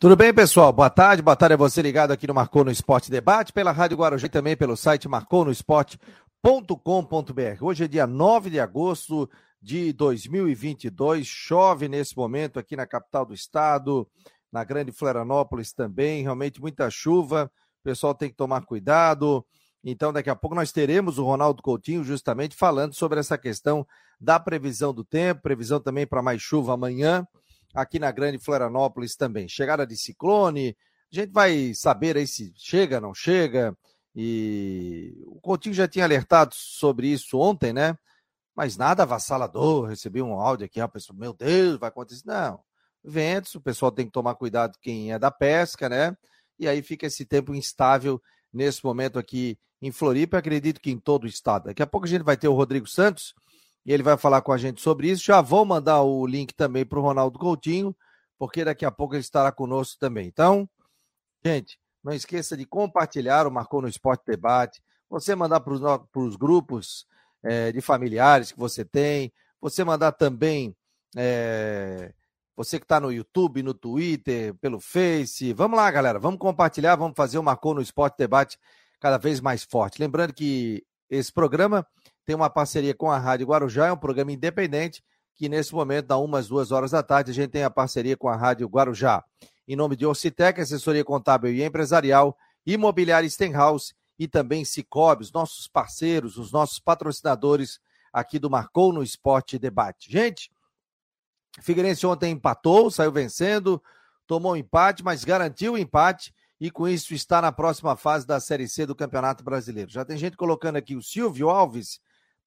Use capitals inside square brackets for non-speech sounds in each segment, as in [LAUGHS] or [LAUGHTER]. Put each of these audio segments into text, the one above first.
Tudo bem, pessoal? Boa tarde. Boa tarde a você ligado aqui no Marcou no Esporte Debate, pela Rádio Guarujá e também pelo site marconosport.com.br. Hoje é dia 9 de agosto de 2022. Chove nesse momento aqui na capital do estado, na Grande Florianópolis também. Realmente muita chuva. O pessoal tem que tomar cuidado. Então, daqui a pouco nós teremos o Ronaldo Coutinho justamente falando sobre essa questão da previsão do tempo, previsão também para mais chuva amanhã aqui na Grande Florianópolis também. Chegada de ciclone, a gente vai saber aí se chega, não chega. E o Coutinho já tinha alertado sobre isso ontem, né? Mas nada avassalador. Recebi um áudio aqui, a pessoa, meu Deus, vai acontecer. Não. Ventos, o pessoal tem que tomar cuidado quem é da pesca, né? E aí fica esse tempo instável nesse momento aqui em Floripa. Acredito que em todo o estado. Daqui a pouco a gente vai ter o Rodrigo Santos e ele vai falar com a gente sobre isso. Já vou mandar o link também para o Ronaldo Coutinho, porque daqui a pouco ele estará conosco também. Então, gente, não esqueça de compartilhar o Marcou no Esporte Debate, você mandar para os grupos é, de familiares que você tem, você mandar também. É, você que está no YouTube, no Twitter, pelo Face. Vamos lá, galera. Vamos compartilhar, vamos fazer o Marcou no Esporte Debate cada vez mais forte. Lembrando que esse programa tem uma parceria com a Rádio Guarujá, é um programa independente que nesse momento, dá umas duas horas da tarde, a gente tem a parceria com a Rádio Guarujá. Em nome de Orcitec, assessoria contábil e empresarial, Imobiliária Stenhouse e também Cicobi, os nossos parceiros, os nossos patrocinadores aqui do Marcou no Esporte Debate. Gente, Figueirense ontem empatou, saiu vencendo, tomou um empate, mas garantiu o empate e com isso está na próxima fase da Série C do Campeonato Brasileiro. Já tem gente colocando aqui o Silvio Alves,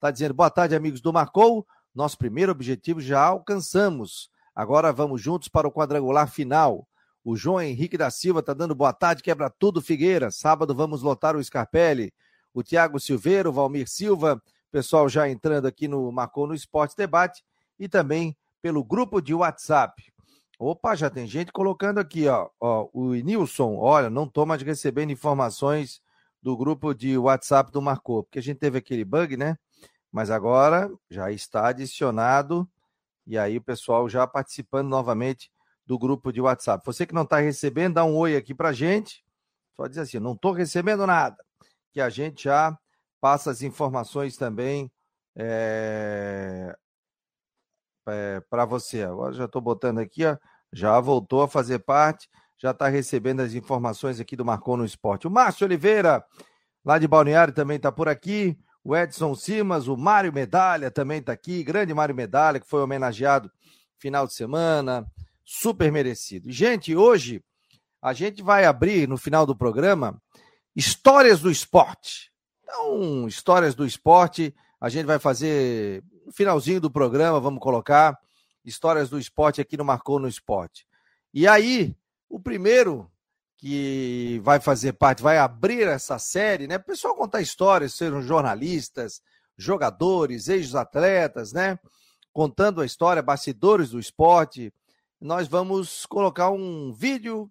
está dizendo boa tarde, amigos do Marcou. Nosso primeiro objetivo já alcançamos. Agora vamos juntos para o quadrangular final. O João Henrique da Silva está dando boa tarde, quebra tudo, Figueira. Sábado vamos lotar o Scarpelli. O Tiago Silveiro, o Valmir Silva, pessoal já entrando aqui no Marcou no Esporte Debate e também pelo grupo de WhatsApp. Opa, já tem gente colocando aqui, ó. ó o Nilson, olha, não estou mais recebendo informações do grupo de WhatsApp do Marcou, porque a gente teve aquele bug, né? Mas agora já está adicionado e aí o pessoal já participando novamente do grupo de WhatsApp. Você que não está recebendo, dá um oi aqui para gente. Só diz assim, não estou recebendo nada, que a gente já passa as informações também é, é, para você. Agora já estou botando aqui, ó, já voltou a fazer parte, já está recebendo as informações aqui do Marcou no Esporte. O Márcio Oliveira, lá de Balneário, também está por aqui. O Edson Simas, o Mário Medalha também está aqui. Grande Mário Medalha, que foi homenageado final de semana. Super merecido. Gente, hoje a gente vai abrir no final do programa histórias do esporte. Então, histórias do esporte, a gente vai fazer no finalzinho do programa, vamos colocar histórias do esporte aqui no Marcou no Esporte. E aí, o primeiro que vai fazer parte, vai abrir essa série, né? O pessoal contar histórias, sejam jornalistas, jogadores, ex-atletas, né? Contando a história, bastidores do esporte. Nós vamos colocar um vídeo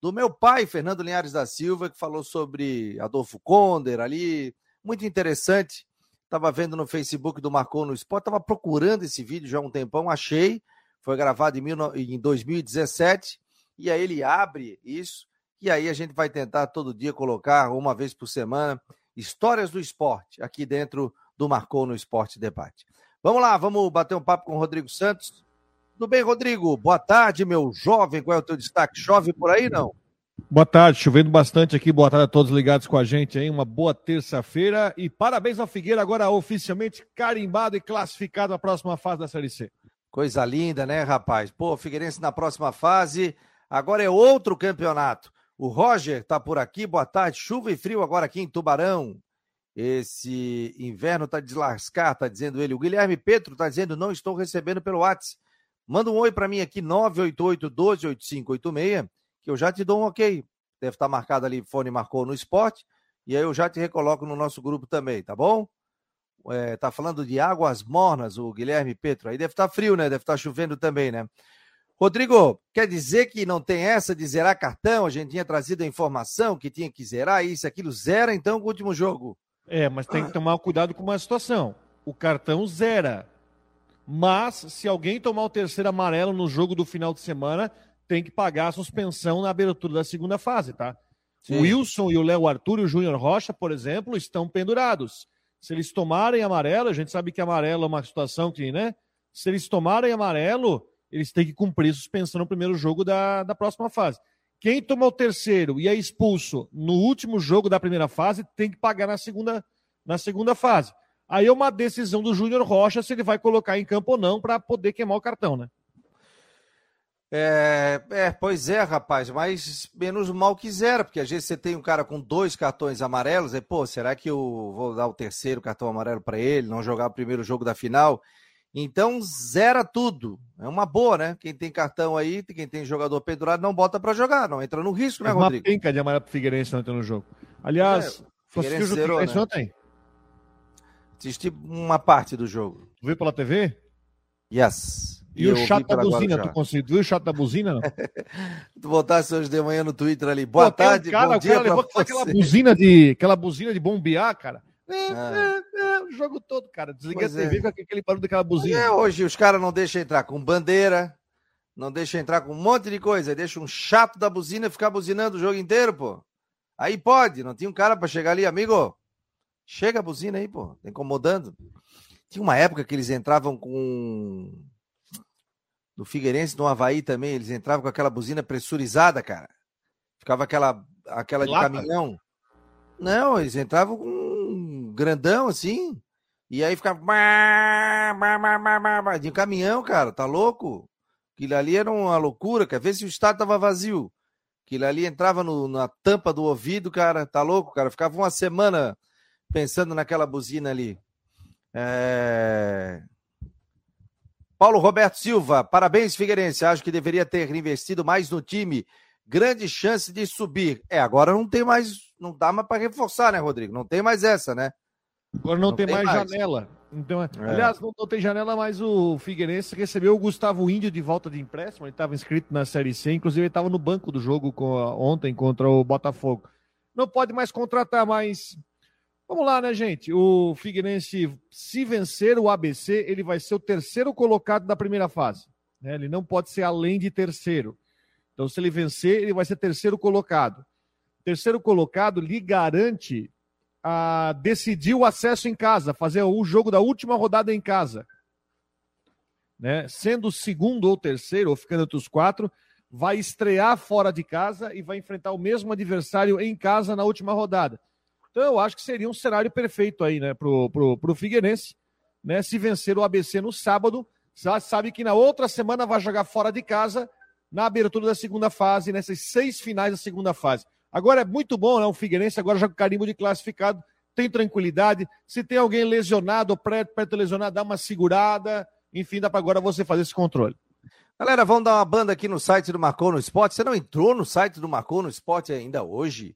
do meu pai, Fernando Linhares da Silva, que falou sobre Adolfo Konder ali, muito interessante. Estava vendo no Facebook do Marcou no Esporte, estava procurando esse vídeo já há um tempão, achei. Foi gravado em 2017. E aí ele abre isso. E aí a gente vai tentar todo dia colocar, uma vez por semana, histórias do esporte aqui dentro do Marcou no Esporte Debate. Vamos lá, vamos bater um papo com o Rodrigo Santos. Tudo bem, Rodrigo? Boa tarde, meu jovem. Qual é o teu destaque? Chove por aí, não? Boa tarde, chovendo bastante aqui. Boa tarde a todos ligados com a gente aí. Uma boa terça-feira e parabéns ao Figueira, agora oficialmente carimbado e classificado à próxima fase da Série C. Coisa linda, né, rapaz? Pô, Figueirense na próxima fase. Agora é outro campeonato. O Roger tá por aqui. Boa tarde. Chuva e frio agora aqui em Tubarão. Esse inverno tá deslascar, tá dizendo ele. O Guilherme Petro tá dizendo: não estou recebendo pelo WhatsApp. Manda um oi para mim aqui, 988 128586 que eu já te dou um ok. Deve estar marcado ali, fone marcou no esporte, e aí eu já te recoloco no nosso grupo também, tá bom? É, tá falando de águas mornas, o Guilherme Petro. Aí deve estar frio, né? Deve estar chovendo também, né? Rodrigo, quer dizer que não tem essa de zerar cartão? A gente tinha trazido a informação que tinha que zerar isso, aquilo, zera então o último jogo. É, mas tem que tomar cuidado com uma situação. O cartão zera. Mas, se alguém tomar o terceiro amarelo no jogo do final de semana, tem que pagar a suspensão na abertura da segunda fase, tá? Sim. O Wilson e o Léo Arthur e o Júnior Rocha, por exemplo, estão pendurados. Se eles tomarem amarelo, a gente sabe que amarelo é uma situação que, né? Se eles tomarem amarelo, eles têm que cumprir suspensão no primeiro jogo da, da próxima fase. Quem tomou o terceiro e é expulso no último jogo da primeira fase tem que pagar na segunda, na segunda fase. Aí é uma decisão do Júnior Rocha se ele vai colocar em campo ou não para poder queimar o cartão, né? É, é, pois é, rapaz, mas menos mal que zero, porque às vezes você tem um cara com dois cartões amarelos, e pô, será que eu vou dar o terceiro cartão amarelo para ele, não jogar o primeiro jogo da final? Então zera tudo. É uma boa, né? Quem tem cartão aí, quem tem jogador pendurado, não bota para jogar, não entra no risco, né, é Rodrigo? Uma pinca de amarelo pro Figueirense ontem no jogo. Aliás, é, Figueirense zerou, né? ontem? Assisti uma parte do jogo. Tu viu pela TV? Yes. E, e o chato da buzina, tu conseguiu? viu o chato da buzina? Não? [LAUGHS] tu botasse hoje de manhã no Twitter ali. Boa Pô, tarde, um cara, bom dia cara levou aquela buzina de aquela buzina de bombear, cara. É, é, é, o jogo todo, cara. Desliguei pois a TV é. com aquele barulho daquela buzina. É, hoje os caras não deixam entrar com bandeira, não deixam entrar com um monte de coisa. Deixa um chato da buzina ficar buzinando o jogo inteiro, pô. Aí pode, não tinha um cara para chegar ali, amigo. Chega a buzina aí, pô. Tá incomodando. Tinha uma época que eles entravam com no Figueirense, no Havaí também, eles entravam com aquela buzina pressurizada, cara. Ficava aquela, aquela de caminhão. Não, eles entravam com grandão assim. E aí ficava. De caminhão, cara, tá louco? Aquilo ali era uma loucura. Quer ver se o estado tava vazio? Aquilo ali entrava no, na tampa do ouvido, cara, tá louco, cara? Ficava uma semana pensando naquela buzina ali. É... Paulo Roberto Silva, parabéns, Figueirense. Acho que deveria ter investido mais no time. Grande chance de subir. É, agora não tem mais, não dá mais para reforçar, né, Rodrigo? Não tem mais essa, né? Agora não, não tem, tem, mais, mais. janela. Então, é. Aliás, não, não, tem janela, mas o Figueirense recebeu o Gustavo Índio de volta de empréstimo. Ele estava inscrito na Série C, inclusive ele estava no banco do jogo com, ontem contra o Botafogo. Não pode mais contratar, mas Vamos lá, né, gente? O Figueirense, se vencer o ABC, ele vai ser o terceiro colocado da primeira fase. Né? Ele não pode ser além de terceiro. Então, se ele vencer, ele vai ser terceiro colocado. Terceiro colocado lhe garante a decidir o acesso em casa, fazer o jogo da última rodada em casa. Né? Sendo segundo ou terceiro, ou ficando entre os quatro, vai estrear fora de casa e vai enfrentar o mesmo adversário em casa na última rodada. Então eu acho que seria um cenário perfeito aí, né, pro, pro, pro Figueirense, né, se vencer o ABC no sábado, já sabe que na outra semana vai jogar fora de casa, na abertura da segunda fase, nessas seis finais da segunda fase. Agora é muito bom, né, o Figueirense agora joga com carimbo de classificado, tem tranquilidade, se tem alguém lesionado ou perto, perto lesionado, dá uma segurada, enfim, dá para agora você fazer esse controle. Galera, vamos dar uma banda aqui no site do Marcou no Esporte. Você não entrou no site do Marcou no Esporte ainda hoje?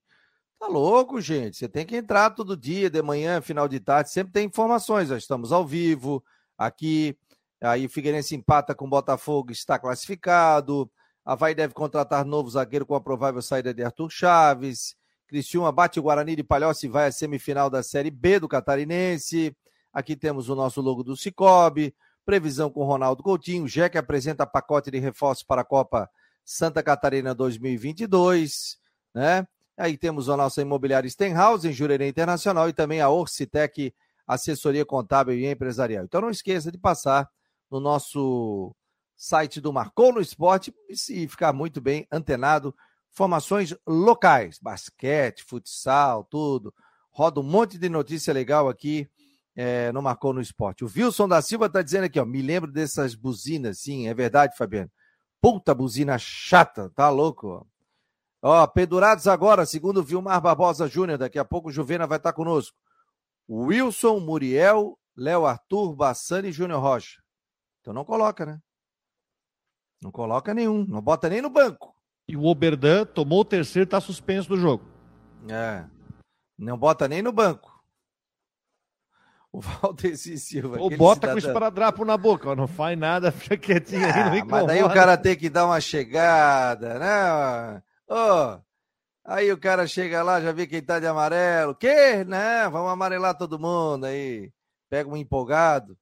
Tá louco, gente. Você tem que entrar todo dia, de manhã, final de tarde, sempre tem informações. Já estamos ao vivo aqui. Aí o Figueirense empata com o Botafogo, está classificado. Havaí deve contratar novo zagueiro com a provável saída de Arthur Chaves. Criciúma bate o Guarani de Palhoça e vai à semifinal da Série B do Catarinense. Aqui temos o nosso logo do Cicobi. Previsão com Ronaldo Coutinho. Jeque apresenta pacote de reforços para a Copa Santa Catarina 2022. Né? Aí temos a nossa imobiliária Stenhouse, em Jurerê Internacional, e também a Orcitec, assessoria contábil e empresarial. Então não esqueça de passar no nosso site do Marcou no Esporte e se ficar muito bem antenado. Formações locais, basquete, futsal, tudo. Roda um monte de notícia legal aqui é, no Marcou no Esporte. O Wilson da Silva está dizendo aqui, ó, me lembro dessas buzinas, sim, é verdade, Fabiano. Puta buzina chata, tá louco? Ó. Pendurados agora, segundo Vilmar Barbosa Júnior, daqui a pouco o Juvena vai estar conosco. Wilson, Muriel, Léo Arthur, Bassani e Júnior Rocha. Então não coloca, né? Não coloca nenhum, não bota nem no banco. E o Oberdan tomou o terceiro, tá suspenso do jogo. É. Não bota nem no banco. O Valdeci Silva. Ou bota cidadão... com esparadrapo na boca, ó, não faz nada, [LAUGHS] fica quietinho ah, aí, não Mas daí o cara tem que dar uma chegada, né? Oh, aí o cara chega lá, já vê quem tá de amarelo. Que? Né? Vamos amarelar todo mundo aí. Pega um empolgado.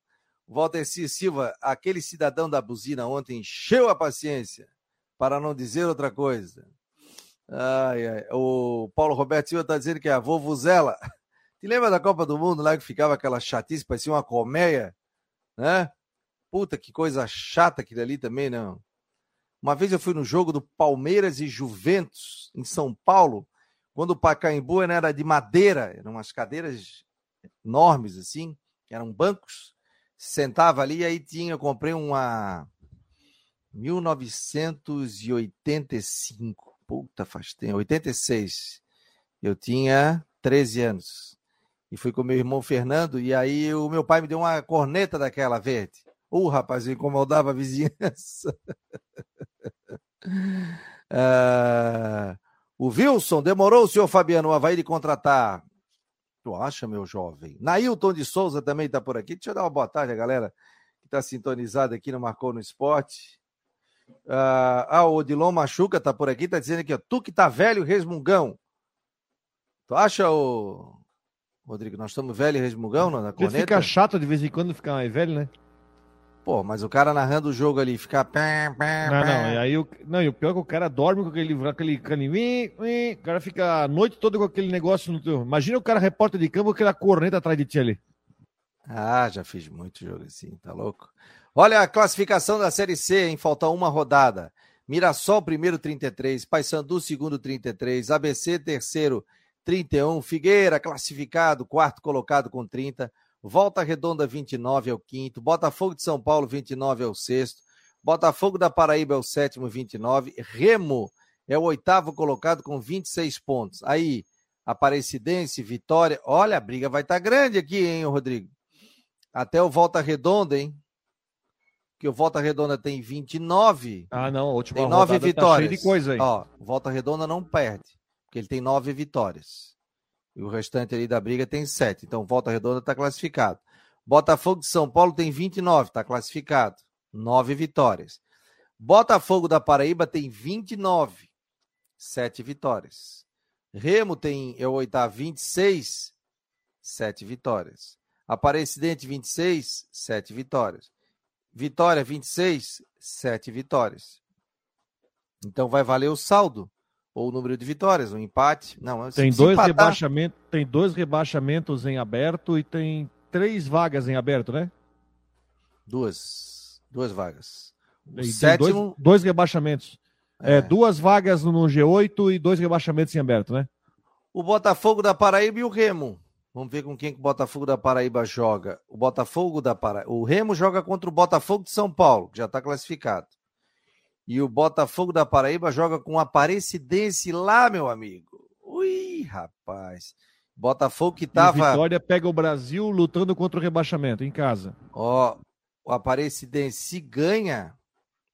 Valdeci Silva, aquele cidadão da buzina ontem encheu a paciência para não dizer outra coisa. Ai, ai. O Paulo Roberto Silva está dizendo que é a vovuzela. [LAUGHS] Te lembra da Copa do Mundo lá que ficava aquela chatice, parecia uma colmeia, né? Puta, que coisa chata aquilo ali também, não. Uma vez eu fui no jogo do Palmeiras e Juventus, em São Paulo, quando o Pacaembu era de madeira, eram umas cadeiras enormes assim, eram bancos, sentava ali e aí tinha, eu comprei uma 1985, puta faz tempo, 86. Eu tinha 13 anos. E fui com meu irmão Fernando e aí o meu pai me deu uma corneta daquela verde. Uh, rapaz, incomodava a vizinhança. uh, [LAUGHS] o Wilson, demorou o senhor Fabiano o Havaí de contratar. Tu acha, meu jovem? Nailton de Souza também está por aqui. Deixa eu dar uma boa tarde a galera que está sintonizada aqui no Marcou no Esporte. Uh, ah, o Odilon Machuca está por aqui, está dizendo aqui, ó, tu que tá velho, resmungão. Tu acha, o Rodrigo, nós estamos velho e resmungão na corneta? Fica chato de vez em quando ficar mais velho, né? Pô, mas o cara narrando o jogo ali, ficar. Não, não, e aí o, não, e o pior é que o cara dorme com aquele. aquele, aquele o cara fica a noite toda com aquele negócio no teu. Imagina o cara repórter de campo com aquela corneta atrás de ti ali. Ah, já fiz muito jogo assim, tá louco? Olha a classificação da Série C, hein? Falta uma rodada. Mirassol, primeiro 33, Paysandu, segundo 33, ABC, terceiro 31, Figueira, classificado, quarto colocado com 30, Volta Redonda 29 é o quinto, Botafogo de São Paulo 29 é o sexto, Botafogo da Paraíba é o sétimo 29, Remo é o oitavo colocado com 26 pontos. Aí, Aparecidense, Vitória, olha, a briga vai estar tá grande aqui, hein, Rodrigo? Até o Volta Redonda, hein? Que o Volta Redonda tem 29. Ah, não, a última tem nove vitórias. Tá de coisa aí. Ó, Volta Redonda não perde, porque ele tem nove vitórias. E o restante ali da briga tem sete. Então, Volta Redonda está classificado. Botafogo de São Paulo tem 29, está classificado. Nove vitórias. Botafogo da Paraíba tem 29, sete vitórias. Remo tem, é o oitavo, 26, sete vitórias. Aparecidente, 26, sete vitórias. Vitória, 26, sete vitórias. Então vai valer o saldo ou o número de vitórias, um empate. Não, tem dois empatar... rebaixamentos, tem dois rebaixamentos em aberto e tem três vagas em aberto, né? Duas, duas vagas. O sétimo, dois, dois rebaixamentos. É. é. duas vagas no G8 e dois rebaixamentos em aberto, né? O Botafogo da Paraíba e o Remo. Vamos ver com quem que o Botafogo da Paraíba joga. O Botafogo da Paraíba. O Remo joga contra o Botafogo de São Paulo, que já está classificado. E o Botafogo da Paraíba joga com Aparecidense lá, meu amigo. Ui, rapaz. Botafogo que tava. E Vitória pega o Brasil lutando contra o rebaixamento em casa. Ó, o Aparecidense ganha,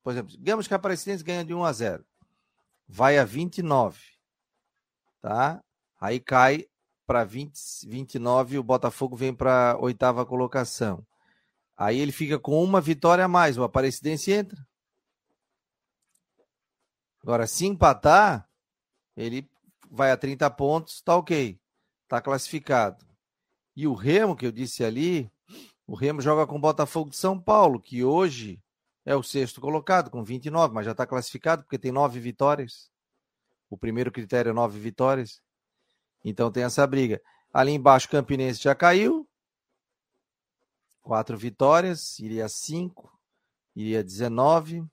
por exemplo, digamos que a Aparecidense ganha de 1 a 0. Vai a 29. Tá? Aí cai para 29 o Botafogo vem para oitava colocação. Aí ele fica com uma vitória a mais, o Aparecidense entra. Agora, se empatar, ele vai a 30 pontos, tá ok. Tá classificado. E o Remo, que eu disse ali, o Remo joga com o Botafogo de São Paulo, que hoje é o sexto colocado, com 29, mas já está classificado porque tem nove vitórias. O primeiro critério é nove vitórias. Então tem essa briga. Ali embaixo, Campinense já caiu. Quatro vitórias, iria cinco, iria 19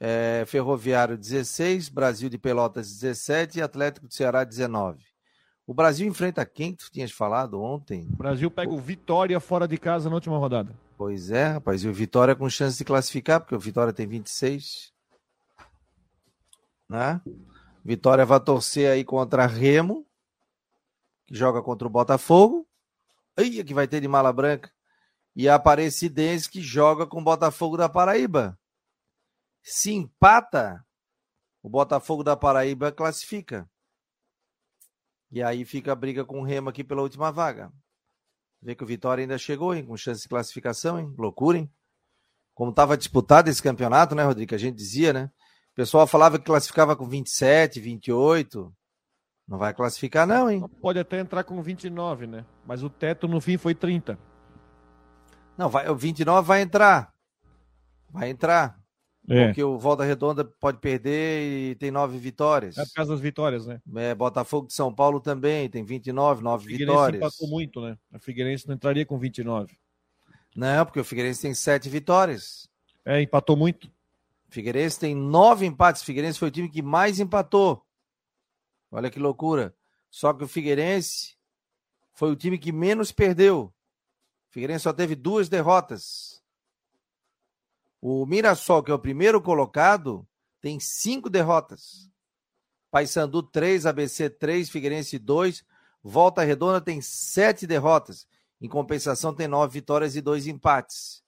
é, Ferroviário 16, Brasil de Pelotas 17 e Atlético do Ceará 19. O Brasil enfrenta quem tu tinhas falado ontem? O Brasil pega o Vitória fora de casa na última rodada. Pois é, rapaz. E o Vitória com chance de classificar, porque o Vitória tem 26. Né? Vitória vai torcer aí contra Remo, que joga contra o Botafogo. Aí que vai ter de mala branca. E a Aparecidense, que joga com o Botafogo da Paraíba. Se empata, o Botafogo da Paraíba classifica. E aí fica a briga com o Remo aqui pela última vaga. Vê que o Vitória ainda chegou, hein? Com chance de classificação, hein? Loucura, hein? Como estava disputado esse campeonato, né, Rodrigo? A gente dizia, né? O pessoal falava que classificava com 27, 28. Não vai classificar, não, hein? Pode até entrar com 29, né? Mas o teto no fim foi 30. Não, vai, o 29 vai entrar. Vai entrar. É. Porque o Volta Redonda pode perder e tem nove vitórias. É por causa das vitórias, né? É, Botafogo de São Paulo também tem 29, nove vitórias. empatou muito, né? A Figueirense não entraria com 29. Não, porque o Figueirense tem sete vitórias. É, empatou muito. Figueirense tem nove empates. Figueirense foi o time que mais empatou. Olha que loucura. Só que o Figueirense foi o time que menos perdeu. O Figueirense só teve duas derrotas. O Mirassol, que é o primeiro colocado, tem cinco derrotas. Paysandu 3, ABC 3, Figueirense 2. Volta Redonda tem sete derrotas. Em compensação, tem nove vitórias e dois empates.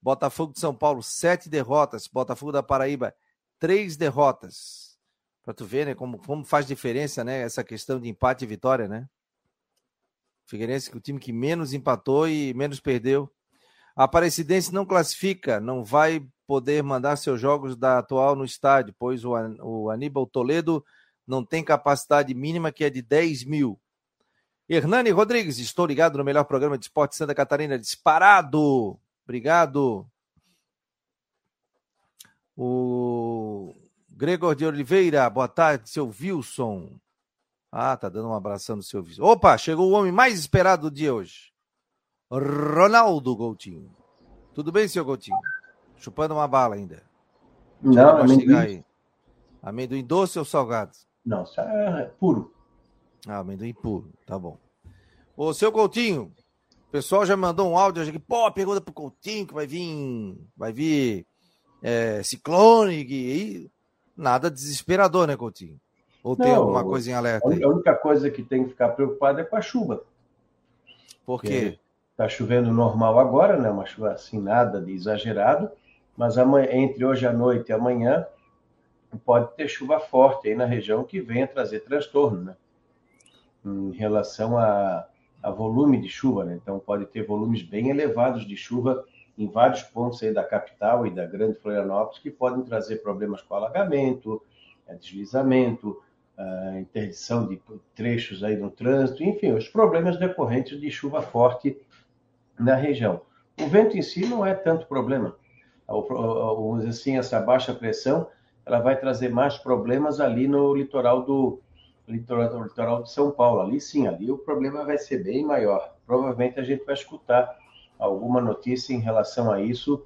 Botafogo de São Paulo, sete derrotas. Botafogo da Paraíba, três derrotas. Para tu ver, né, como, como faz diferença, né, essa questão de empate e vitória, né? Figueirense, que é o time que menos empatou e menos perdeu. A Aparecidense não classifica, não vai poder mandar seus jogos da atual no estádio, pois o, o Aníbal Toledo não tem capacidade mínima que é de 10 mil. Hernani Rodrigues, estou ligado no melhor programa de esporte Santa Catarina, disparado. Obrigado. O Gregor de Oliveira, boa tarde, seu Wilson. Ah, tá dando um abração no seu Wilson. Opa, chegou o homem mais esperado do dia hoje. Ronaldo Goutinho. Tudo bem, senhor Goutinho? Chupando uma bala ainda. Não, amendoim. Aí. Amendoim doce ou salgado? Não, é puro. Ah, amendoim puro, tá bom. Ô, seu Coutinho, o pessoal já mandou um áudio aqui. Pô, pergunta pro Coutinho que vai vir. Vai vir é, ciclone e. Nada desesperador, né, Coutinho? Ou tem Não, alguma coisa em alerta? A única coisa que tem que ficar preocupado é com a chuva. Por quê? Está chovendo normal agora, né? Uma chuva assim, nada de exagerado, mas amanhã, entre hoje à noite e amanhã pode ter chuva forte aí na região que venha trazer transtorno, né? Em relação a, a volume de chuva, né? Então pode ter volumes bem elevados de chuva em vários pontos aí da capital e da grande Florianópolis que podem trazer problemas com alagamento, é, deslizamento, interdição de trechos aí no trânsito, enfim, os problemas decorrentes de chuva forte na região. O vento em si não é tanto problema. Vamos dizer assim, essa baixa pressão, ela vai trazer mais problemas ali no litoral do litoral, litoral de São Paulo. Ali sim, ali o problema vai ser bem maior. Provavelmente a gente vai escutar alguma notícia em relação a isso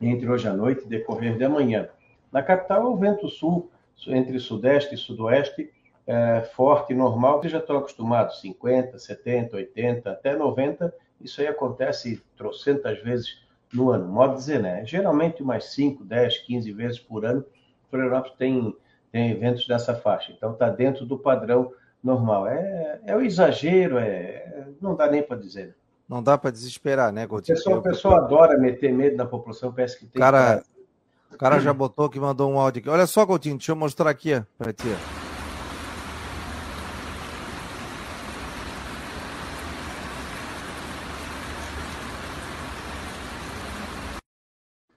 entre hoje à noite e decorrer de amanhã. Na capital, o vento sul, entre sudeste e sudoeste, é forte normal, vocês já estão acostumados, 50, 70, 80, até 90, isso aí acontece trocentas vezes no ano. Modo dizer, né? Geralmente umas 5, 10, 15 vezes por ano, Florianópolis tem, tem eventos dessa faixa. Então está dentro do padrão normal. É, é o exagero, é, não dá nem para dizer. Não dá para desesperar, né, Coutinho? O pessoal, pessoal adora meter medo na população, parece que tem. Cara, que... O cara já botou que mandou um áudio aqui. Olha só, Coutinho, deixa eu mostrar aqui para ti.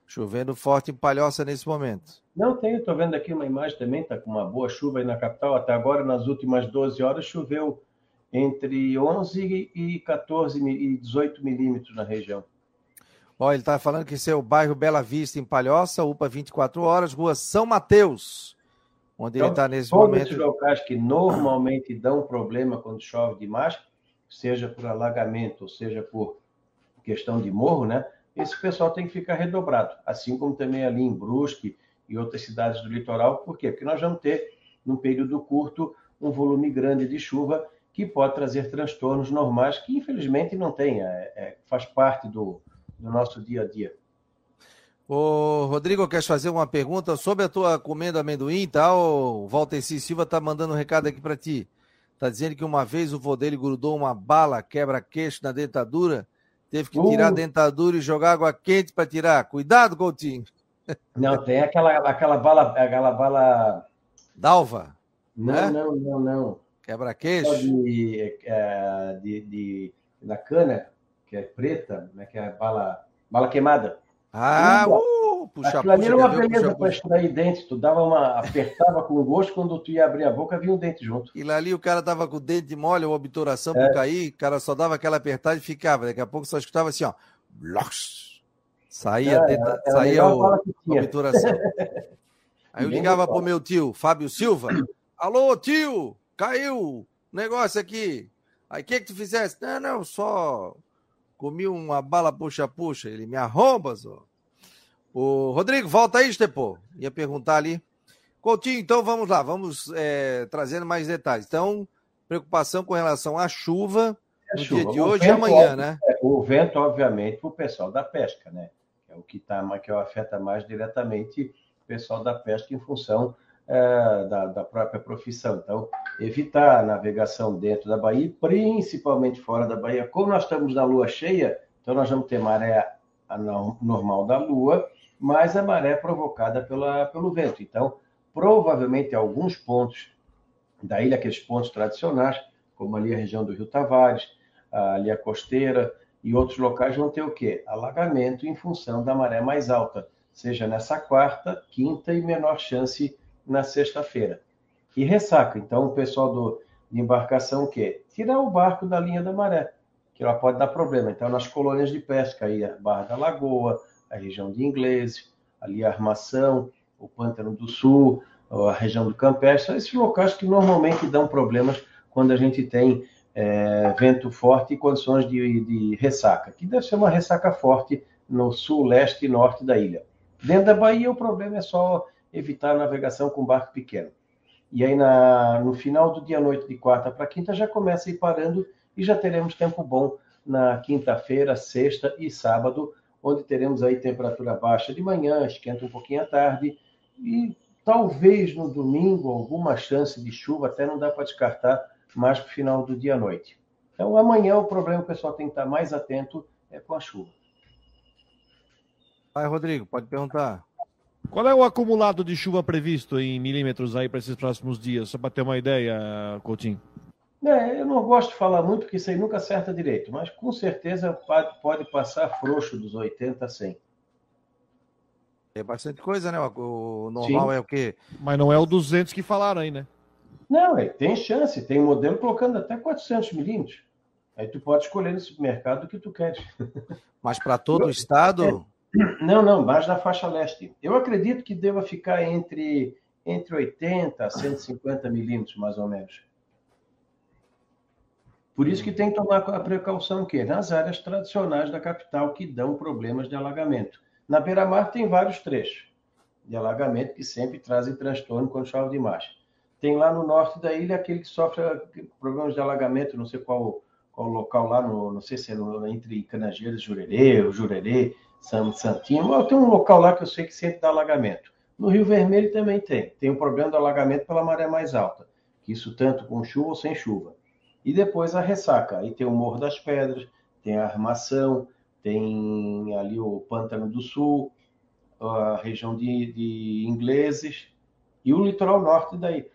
Chovendo forte em Palhoça nesse momento. Não tem, estou vendo aqui uma imagem também, está com uma boa chuva aí na capital. Até agora, nas últimas 12 horas, choveu entre 11 e 14 e 18 milímetros na região. Ó, ele está falando que esse é o bairro Bela Vista, em Palhoça, UPA 24 horas, rua São Mateus, onde então, ele está nesse todos momento. Todos esses locais que normalmente dão problema quando chove demais, seja por alagamento, ou seja por questão de morro, né? Esse pessoal tem que ficar redobrado, assim como também ali em Brusque e outras cidades do litoral. Por quê? Porque nós vamos ter, num período curto, um volume grande de chuva que pode trazer transtornos normais, que infelizmente não tem, é, é, faz parte do, do nosso dia a dia. Ô, Rodrigo, quer fazer uma pergunta sobre a tua comendo amendoim e tal? O C. Silva tá mandando um recado aqui para ti. Tá dizendo que uma vez o vô dele grudou uma bala quebra-queixo na dentadura Teve que tirar uh. a dentadura e jogar água quente para tirar. Cuidado, Coutinho. Não, tem aquela, aquela bala. Aquela bala. Dalva? Não, né? não, não, não. Quebra-queixo? De, é, de, de, da cana, que é preta, né, que é bala, bala queimada. Ah, uh, puxa, Aquilo ali era uma beleza para extrair dentes. Tu dava uma, apertava com gosto, quando tu ia abrir a boca, vinha um dente junto. E ali o cara tava com o dente mole ou obturação é. por cair, o cara só dava aquela apertada e ficava. Daqui a pouco só escutava assim, ó. Saía, é, tenta, é, saía o, a obturação. [LAUGHS] Aí eu ligava pro meu tio, Fábio Silva. Alô, tio, caiu negócio aqui. Aí o que que tu fizesse? Não, não, só comi uma bala puxa-puxa. Ele me arromba, só. O Rodrigo, volta aí, Estepô. Ia perguntar ali. Coutinho, então vamos lá, vamos é, trazendo mais detalhes. Então, preocupação com relação à chuva é no chuva. dia de hoje e amanhã, né? É, o vento, obviamente, para o pessoal da pesca, né? É o que, tá, que afeta mais diretamente o pessoal da pesca em função é, da, da, própria profissão. Então, evitar a navegação dentro da Bahia, principalmente fora da Bahia. Como nós estamos na lua cheia, então nós vamos ter maré normal da lua, mais a maré provocada pela, pelo vento. Então, provavelmente, alguns pontos da ilha, aqueles pontos tradicionais, como ali a região do Rio Tavares, ali a costeira e outros locais vão ter o quê? Alagamento em função da maré mais alta, seja nessa quarta, quinta e menor chance na sexta-feira. E ressaca. Então, o pessoal do, de embarcação o quê? Tirar o barco da linha da maré, que ela pode dar problema. Então, nas colônias de pesca, aí a Barra da Lagoa, a região de Ingleses, ali a Armação, o Pântano do Sul, a região do Campestre, são esses locais que normalmente dão problemas quando a gente tem é, vento forte e condições de, de, ressaca, que deve ser uma ressaca forte no sul, leste e norte da ilha. Dentro da Bahia, o problema é só evitar a navegação com barco pequeno. E aí, na, no final do dia noite, de quarta para quinta, já começa a ir parando e já teremos tempo bom na quinta-feira, sexta e sábado, onde teremos aí temperatura baixa de manhã, esquenta um pouquinho à tarde, e talvez no domingo alguma chance de chuva, até não dá para descartar mais para o final do dia à noite. Então, amanhã o problema o pessoal tem que estar mais atento é com a chuva. Vai, Rodrigo, pode perguntar. Qual é o acumulado de chuva previsto em milímetros aí para esses próximos dias? Só para ter uma ideia, Coutinho. É, eu não gosto de falar muito, porque isso aí nunca acerta direito, mas com certeza pode, pode passar frouxo dos 80 a 100. É bastante coisa, né? O normal Sim. é o quê? Mas não é o 200 que falaram aí, né? Não, é, tem chance. Tem modelo colocando até 400 milímetros. Aí tu pode escolher no supermercado o que tu queres. [LAUGHS] Mas para todo o estado? É, não, não, mais na faixa leste. Eu acredito que deva ficar entre, entre 80 a 150 milímetros, mais ou menos. Por isso que tem que tomar a precaução que nas áreas tradicionais da capital que dão problemas de alagamento. Na beira-mar tem vários trechos de alagamento que sempre trazem transtorno quando chove demais. Tem lá no norte da ilha aquele que sofre problemas de alagamento, não sei qual, qual local lá, no, não sei se é no, entre Canageiras, Jurerê, ou Jurerê, Santinho, mas tem um local lá que eu sei que sempre dá alagamento. No Rio Vermelho também tem. Tem o um problema do alagamento pela maré mais alta. Isso tanto com chuva ou sem chuva. E depois a ressaca. Aí tem o Morro das Pedras, tem a Armação, tem ali o Pântano do Sul, a região de, de Ingleses e o litoral norte daí,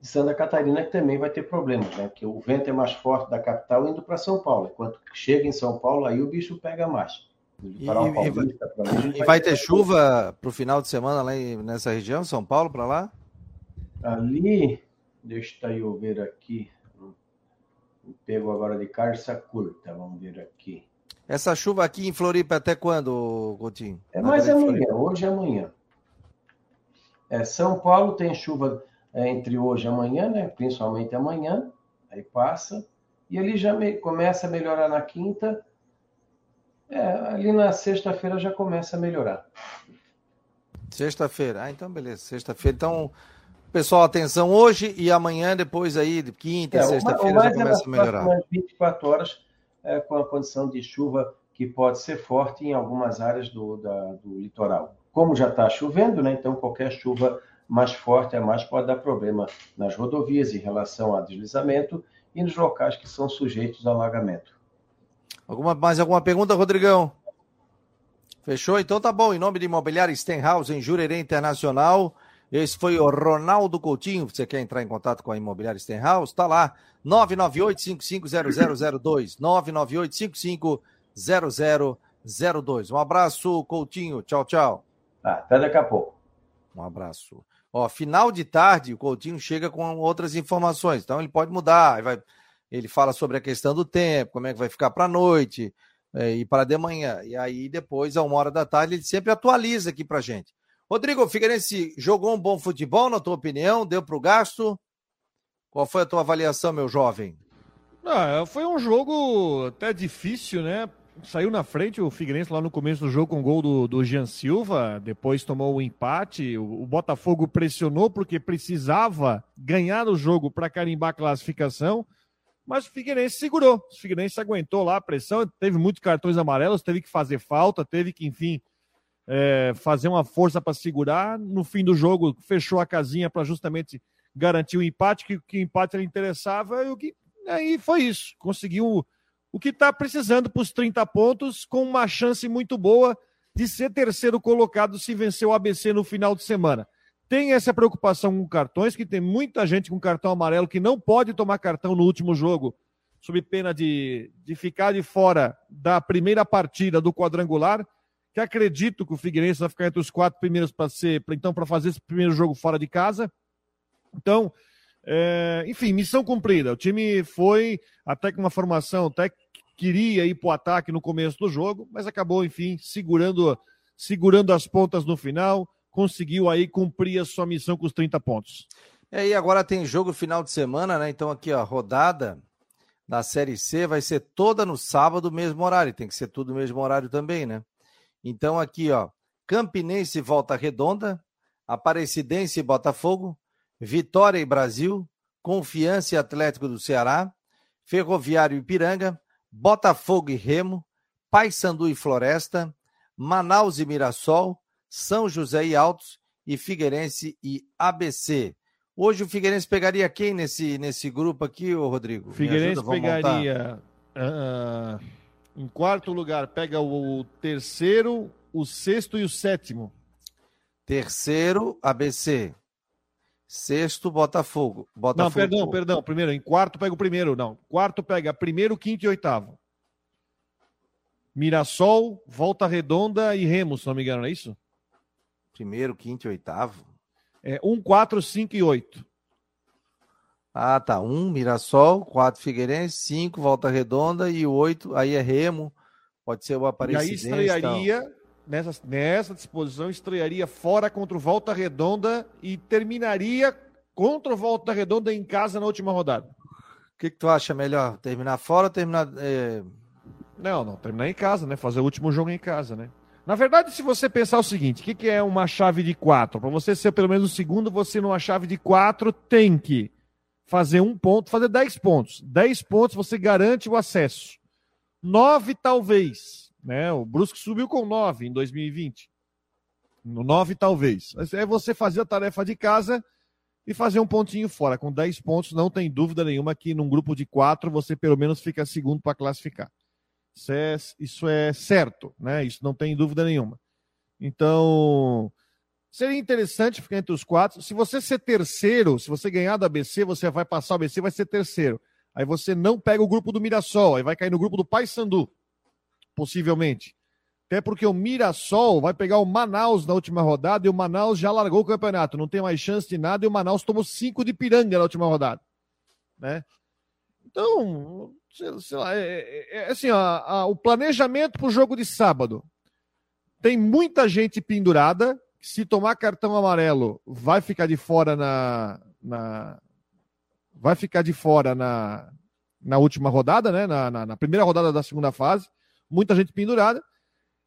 de Santa Catarina, que também vai ter problemas, né? Porque o vento é mais forte da capital indo para São Paulo. Enquanto chega em São Paulo, aí o bicho pega mais. E, paulista, e, vai, vai ter chuva para o final de semana lá nessa região, São Paulo, para lá? Ali, deixa eu ver aqui. Pego agora de carça curta, vamos ver aqui. Essa chuva aqui em Floripa até quando, Coutinho? É mais amanhã, hoje e amanhã. É, São Paulo tem chuva é, entre hoje e amanhã, né? principalmente amanhã, aí passa, e ali já me, começa a melhorar na quinta, é, ali na sexta-feira já começa a melhorar. Sexta-feira, ah, então beleza, sexta-feira. Então, Pessoal, atenção hoje e amanhã, depois aí, de quinta, é, sexta-feira, já é começa a melhorar. 24 horas é, com a condição de chuva que pode ser forte em algumas áreas do, da, do litoral. Como já está chovendo, né, então qualquer chuva mais forte a mais pode dar problema nas rodovias em relação a deslizamento e nos locais que são sujeitos a alagamento. Alguma, mais alguma pergunta, Rodrigão? Fechou? Então tá bom. Em nome de Imobiliária Stenhouse, em Jurerê Internacional, esse foi o Ronaldo Coutinho. Você quer entrar em contato com a Imobiliária Stenhouse? Está lá, 998-550002. 998-550002. Um abraço, Coutinho. Tchau, tchau. Ah, até daqui a pouco. Um abraço. Ó, final de tarde, o Coutinho chega com outras informações. Então ele pode mudar. Vai, ele fala sobre a questão do tempo, como é que vai ficar para a noite. é, e para de manhã. E aí depois, a uma hora da tarde, ele sempre atualiza aqui para gente. Rodrigo, Figueirense jogou um bom futebol, na tua opinião? Deu para o gasto? Qual foi a tua avaliação, meu jovem? Ah, foi um jogo até difícil, né? Saiu na frente o Figueirense lá no começo do jogo com o gol do, do Jean Silva, depois tomou o empate. O, o Botafogo pressionou porque precisava ganhar o jogo para carimbar a classificação, mas o Figueirense segurou. O Figueirense aguentou lá a pressão, teve muitos cartões amarelos, teve que fazer falta, teve que, enfim, é, fazer uma força para segurar. No fim do jogo, fechou a casinha para justamente garantir o empate, que, que o empate ele interessava, e o que aí foi isso. Conseguiu o que está precisando para os 30 pontos, com uma chance muito boa de ser terceiro colocado se vencer o ABC no final de semana. Tem essa preocupação com cartões, que tem muita gente com cartão amarelo que não pode tomar cartão no último jogo, sob pena de, de ficar de fora da primeira partida do quadrangular que acredito que o Figueirense vai ficar entre os quatro primeiros para ser, então para fazer esse primeiro jogo fora de casa. Então, é, enfim, missão cumprida. O time foi até com uma formação, até queria ir para o ataque no começo do jogo, mas acabou, enfim, segurando, segurando as pontas no final, conseguiu aí cumprir a sua missão com os 30 pontos. É, e agora tem jogo final de semana, né? Então aqui, ó, rodada da Série C vai ser toda no sábado, mesmo horário. Tem que ser tudo no mesmo horário também, né? Então aqui, ó, Campinense Volta Redonda, Aparecidense e Botafogo, Vitória e Brasil, Confiança e Atlético do Ceará, Ferroviário e Ipiranga, Botafogo e Remo, Paysandu e Floresta, Manaus e Mirassol, São José e Altos e Figueirense e ABC. Hoje o Figueirense pegaria quem nesse, nesse grupo aqui, ô Rodrigo? Figueirense ajuda, pegaria uh, em quarto lugar, pega o terceiro, o sexto e o sétimo. Terceiro, ABC. Sexto, Botafogo. Botafogo. Não, perdão, perdão. Primeiro, em quarto pega o primeiro, não. Quarto pega primeiro, quinto e oitavo. Mirassol, Volta Redonda e Remo, se não me engano, não é isso? Primeiro, quinto e oitavo? É um, quatro, cinco e oito. Ah, tá. Um, Mirassol, quatro, Figueirense, cinco, Volta Redonda e oito, aí é Remo. Pode ser o Aparecidense. E aí estrearia, nessa, nessa disposição, estrearia fora contra o Volta Redonda e terminaria contra o Volta Redonda em casa na última rodada. O que, que tu acha melhor? Terminar fora ou terminar. É... Não, não, terminar em casa, né? Fazer o último jogo em casa, né? Na verdade, se você pensar o seguinte, o que, que é uma chave de quatro? Para você ser pelo menos o segundo, você numa chave de quatro tem que fazer um ponto, fazer 10 pontos. 10 pontos você garante o acesso. 9 talvez, né? O Brusque subiu com 9 em 2020. No 9 talvez. É você fazer a tarefa de casa e fazer um pontinho fora. Com 10 pontos, não tem dúvida nenhuma que num grupo de 4 você pelo menos fica segundo para classificar. Isso é, isso é certo, né? Isso não tem dúvida nenhuma. Então, Seria interessante ficar entre os quatro. Se você ser terceiro, se você ganhar da ABC, você vai passar o ABC, vai ser terceiro. Aí você não pega o grupo do Mirassol, aí vai cair no grupo do Paysandu, possivelmente. Até porque o Mirassol vai pegar o Manaus na última rodada e o Manaus já largou o campeonato, não tem mais chance de nada e o Manaus tomou cinco de piranga na última rodada, né? Então, sei lá, é, é, é assim, ó, a, o planejamento para o jogo de sábado tem muita gente pendurada, se tomar cartão amarelo, vai ficar de fora na, na vai ficar de fora na, na última rodada, né? Na, na, na, primeira rodada da segunda fase, muita gente pendurada.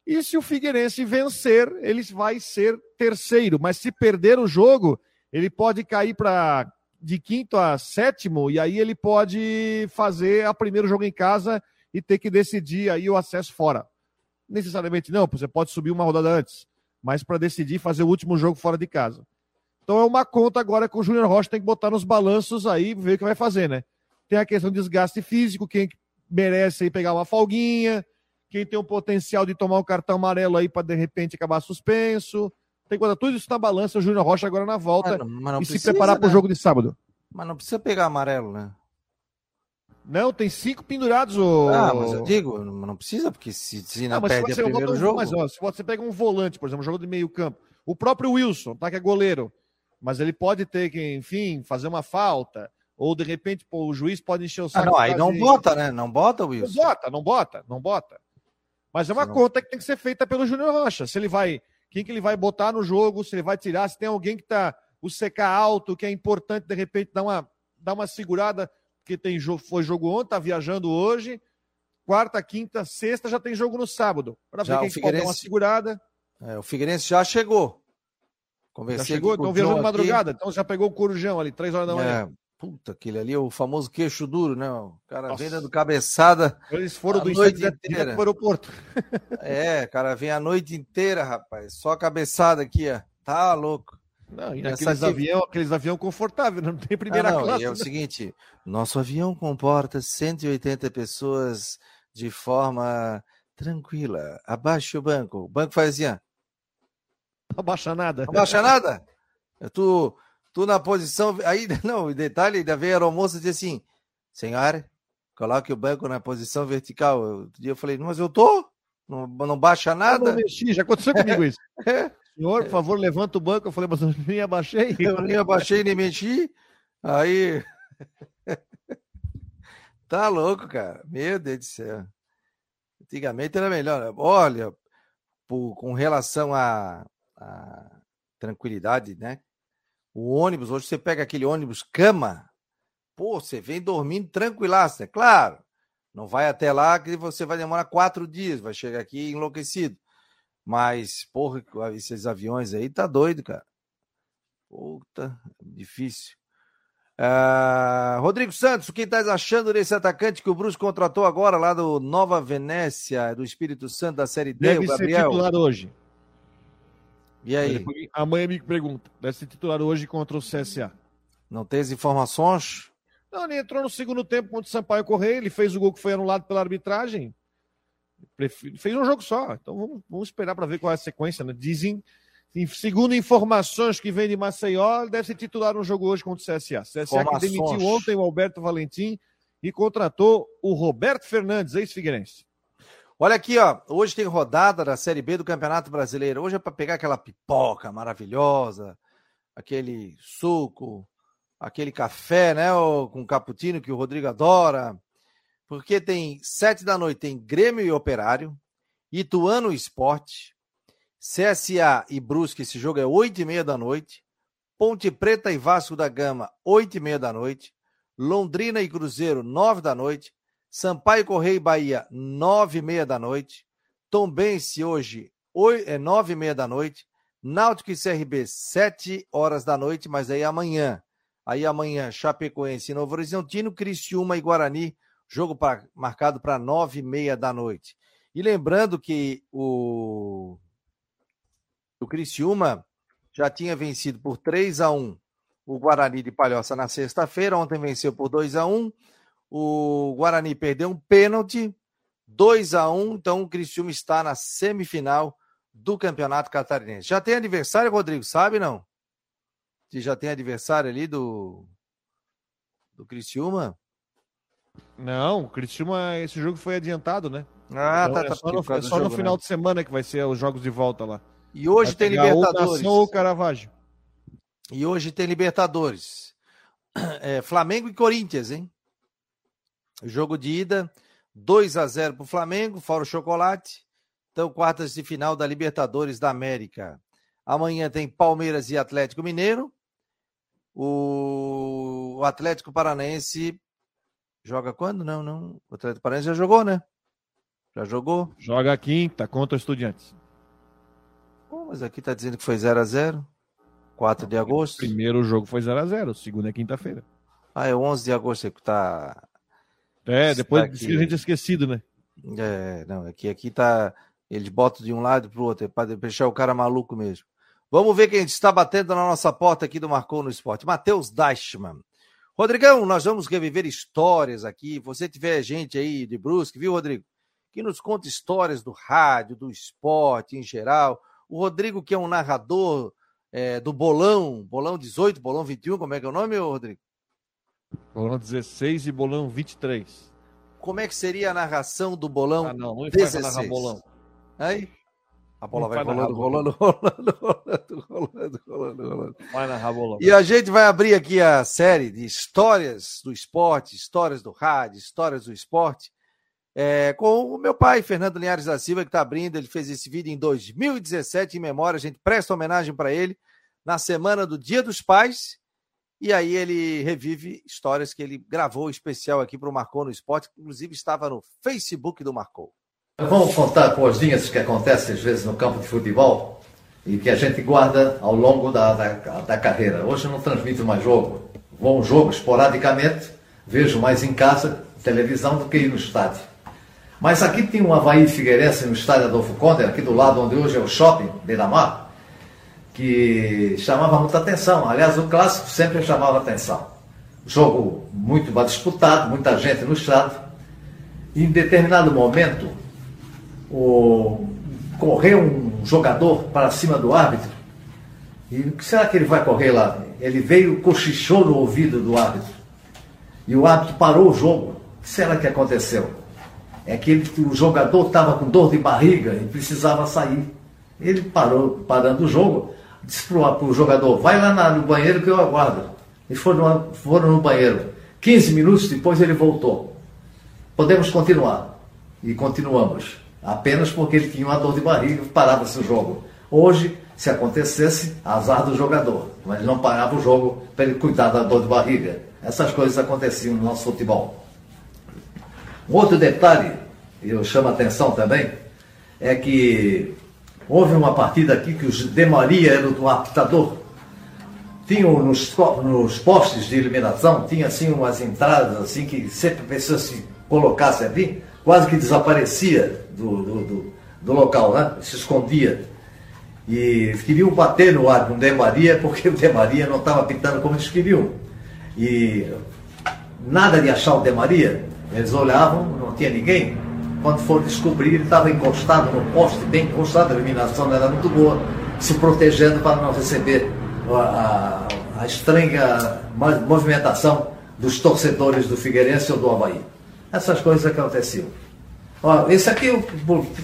E se o Figueirense vencer, ele vai ser terceiro. Mas se perder o jogo, ele pode cair para de quinto a sétimo e aí ele pode fazer a primeiro jogo em casa e ter que decidir aí o acesso fora. Necessariamente não, você pode subir uma rodada antes mas para decidir fazer o último jogo fora de casa. Então é uma conta agora que o Júnior Rocha tem que botar nos balanços aí, ver o que vai fazer, né? Tem a questão do desgaste físico, quem merece aí pegar uma folguinha, quem tem o potencial de tomar um cartão amarelo aí para de repente acabar suspenso. Tem que botar tudo isso na balança, o Júnior Rocha agora na volta mas, mas e precisa, se preparar né? para o jogo de sábado. Mas não precisa pegar amarelo, né? Não, tem cinco pendurados. O... Ah, mas eu digo, não precisa, porque se, se não, não perde o primeiro jogo... Mas, ó, se você pega um volante, por exemplo, um jogo de meio campo, o próprio Wilson, tá, que é goleiro, mas ele pode ter que, enfim, fazer uma falta, ou de repente pô, o juiz pode encher o saco. Ah, não, aí não bota, né? Não bota o Wilson. Não bota, não bota, não bota. Mas é uma não... conta que tem que ser feita pelo Júnior Rocha. Se ele vai. Quem que ele vai botar no jogo, se ele vai tirar, se tem alguém que tá o CK alto, que é importante, de repente, dar uma, dar uma segurada, porque tem jogo, foi jogo ontem, tá viajando hoje. Quarta, quinta, sexta, já tem jogo no sábado. Para ver quem Figueirense... pode dar uma segurada. É, o Figueirense já chegou. Conversei já chegou, então viajando de madrugada, então já pegou o Corujão ali, três horas da manhã. É, puta, aquele ali, o famoso queixo duro, né? O cara Nossa. vem dando cabeçada. Eles foram do noite inteira para o aeroporto. É, cara, vem a noite inteira, rapaz. Só cabeçada aqui, ó. Tá louco. Não, e naqueles avião, aqueles avião confortáveis, não tem primeira ah, não, classe. é o seguinte, nosso avião comporta 180 pessoas de forma tranquila. Abaixe o banco. O banco faz assim, ó. Abaixa nada. Abaixa nada? Tu, tu na posição. Aí, [LAUGHS] não, o detalhe, ainda veio a aeromoça e disse assim: Senhora, coloque o banco na posição vertical. Outro dia eu falei: Mas eu tô? Não, não baixa nada? Eu não mexi, já aconteceu comigo [LAUGHS] isso. É. Senhor, por favor, levanta o banco. Eu falei: Mas eu nem abaixei. [LAUGHS] Eu nem abaixei, nem mexi. Aí. [LAUGHS] tá louco, cara. Meu Deus do céu. Antigamente era melhor. Olha, por, com relação a tranquilidade, né? O ônibus, hoje você pega aquele ônibus cama, pô, você vem dormindo tranquilaço, é claro. Não vai até lá que você vai demorar quatro dias, vai chegar aqui enlouquecido. Mas, porra, esses aviões aí tá doido, cara. Puta, difícil. Uh, Rodrigo Santos, o que estás achando desse atacante que o Bruce contratou agora lá do Nova Venécia, do Espírito Santo da Série D, Deve o Gabriel? ser titular hoje. E aí? Amanhã me pergunta. Deve ser titular hoje contra o CSA. Não tem as informações? Não, ele entrou no segundo tempo contra o Sampaio Correia. Ele fez o gol que foi anulado pela arbitragem. Fez um jogo só. Então vamos, vamos esperar para ver qual é a sequência. Né? Dizem, segundo informações que vem de Maceió, deve ser titular no jogo hoje contra o CSA. CSA que demitiu ontem o Alberto Valentim e contratou o Roberto Fernandes, ex-figueirense. Olha aqui, ó. Hoje tem rodada da Série B do Campeonato Brasileiro. Hoje é para pegar aquela pipoca maravilhosa, aquele suco, aquele café, né? Com cappuccino que o Rodrigo adora. Porque tem sete da noite, tem Grêmio e Operário, Ituano Esporte, CSA e Brusque, esse jogo é oito e meia da noite. Ponte Preta e Vasco da Gama, oito e meia da noite. Londrina e Cruzeiro, nove da noite. Sampaio Correia e Bahia, nove e meia da noite. Tombense hoje, é nove e meia da noite. Náutico e CRB, sete horas da noite, mas aí amanhã. Aí amanhã, Chapecoense e Novo Horizontino, Criciúma e Guarani, jogo pra, marcado para nove e meia da noite. E lembrando que o, o Criciúma já tinha vencido por 3 a 1 o Guarani de Palhoça na sexta-feira, ontem venceu por 2 a 1 o Guarani perdeu um pênalti, 2 a 1 então o Criciúma está na semifinal do Campeonato Catarinense. Já tem aniversário, Rodrigo, sabe não? Se já tem aniversário ali do do Criciúma? Não, o Criciúma, esse jogo foi adiantado, né? Ah, então, tá, é tá. Só no, é só jogo, no final né? de semana que vai ser os jogos de volta lá. E hoje vai tem Libertadores. Ou Caravaggio. E hoje tem Libertadores. [CLEARS THROAT] É, Flamengo e Corinthians, hein? Jogo de ida, 2 a 0 para o Flamengo, fora o chocolate. Então, quartas de final da Libertadores da América. Amanhã tem Palmeiras e Atlético Mineiro. O, o Atlético Paranaense joga quando? Não, não. O Atlético Paranaense já jogou, né? Já jogou? Joga quinta contra Estudiantes. Pô, mas aqui tá dizendo que foi 0 a 0 4 de agosto. O primeiro jogo foi 0 a 0 o segundo é quinta-feira. Ah, é 11 de agosto que tá é, depois aqui... que a gente é esquecido, né? É, não, aqui, aqui tá. Eles botam de um lado para o outro, é para deixar o cara maluco mesmo. Vamos ver quem está batendo na nossa porta aqui do Marcou no Esporte. Matheus Deichmann. Rodrigão, nós vamos reviver histórias aqui. Você tiver gente aí de Brusque, viu, Rodrigo? Que nos conta histórias do rádio, do esporte em geral. O Rodrigo, que é um narrador é, do Bolão, Bolão 18, Bolão 21, como é que é o nome, Rodrigo? Bolão 16 e bolão 23. Como é que seria a narração do bolão ah, não, não 16? narrar bolão. Aí? A bola vai, vai [LAUGHS] rolando, rolando, rolando, rolando, rolando, rolando, rolando. Vai narrar bolão. E a gente vai abrir aqui a série de histórias do esporte, histórias do rádio, histórias do esporte. É, com o meu pai, Fernando Linhares da Silva, que está abrindo. Ele fez esse vídeo em 2017, em memória. A gente presta homenagem para ele na semana do Dia dos Pais. E aí ele revive histórias que ele gravou especial aqui para o Marcou no Esporte, que inclusive estava no Facebook do Marcou. Vamos contar coisinhas que acontecem às vezes no campo de futebol e que a gente guarda ao longo da, da, da carreira. Hoje eu não transmito mais jogo. Vou um jogo esporadicamente, vejo mais em casa, televisão, do que ir no estádio. Mas aqui tem um Havaí Figueirense no estádio Adolfo Conde, aqui do lado onde hoje é o shopping, Beira-Mar, que chamava muita atenção. Aliás, o clássico sempre chamava atenção. Jogo muito disputado, muita gente no estádio. E em determinado momento, o... correu um jogador para cima do árbitro. E o que será que ele vai correr lá? Ele veio, cochichou no ouvido do árbitro. E o árbitro parou o jogo. O que será que aconteceu? É que ele, o jogador estava com dor de barriga e precisava sair. Ele parou, parando o jogo, disse para o jogador, vai lá no banheiro que eu aguardo. Eles foram, foram no banheiro. 15 minutos depois ele voltou. Podemos continuar. E continuamos. Apenas porque ele tinha uma dor de barriga, parava-se o jogo. Hoje, se acontecesse, azar do jogador. Mas não parava o jogo para ele cuidar da dor de barriga. Essas coisas aconteciam no nosso futebol. Um outro detalhe, e eu chamo a atenção também, é que houve uma partida aqui que os De Maria era do apitador. Tinham nos, nos postes de iluminação, tinha assim umas entradas assim que sempre a pessoa se colocasse ali, quase que desaparecia do, do, do, do local, né? se escondia. E queriam bater no ar com o De Maria, porque o De Maria não estava pintando como eles queriam. E nada de achar o De Maria. Eles olhavam, não tinha ninguém. Quando foram descobrir, ele estava encostado no poste, bem encostado, a iluminação era muito boa, se protegendo para não receber a, a, a estranha movimentação dos torcedores do Figueirense ou do Havaí. Essas coisas aconteciam. Esse aqui, eu,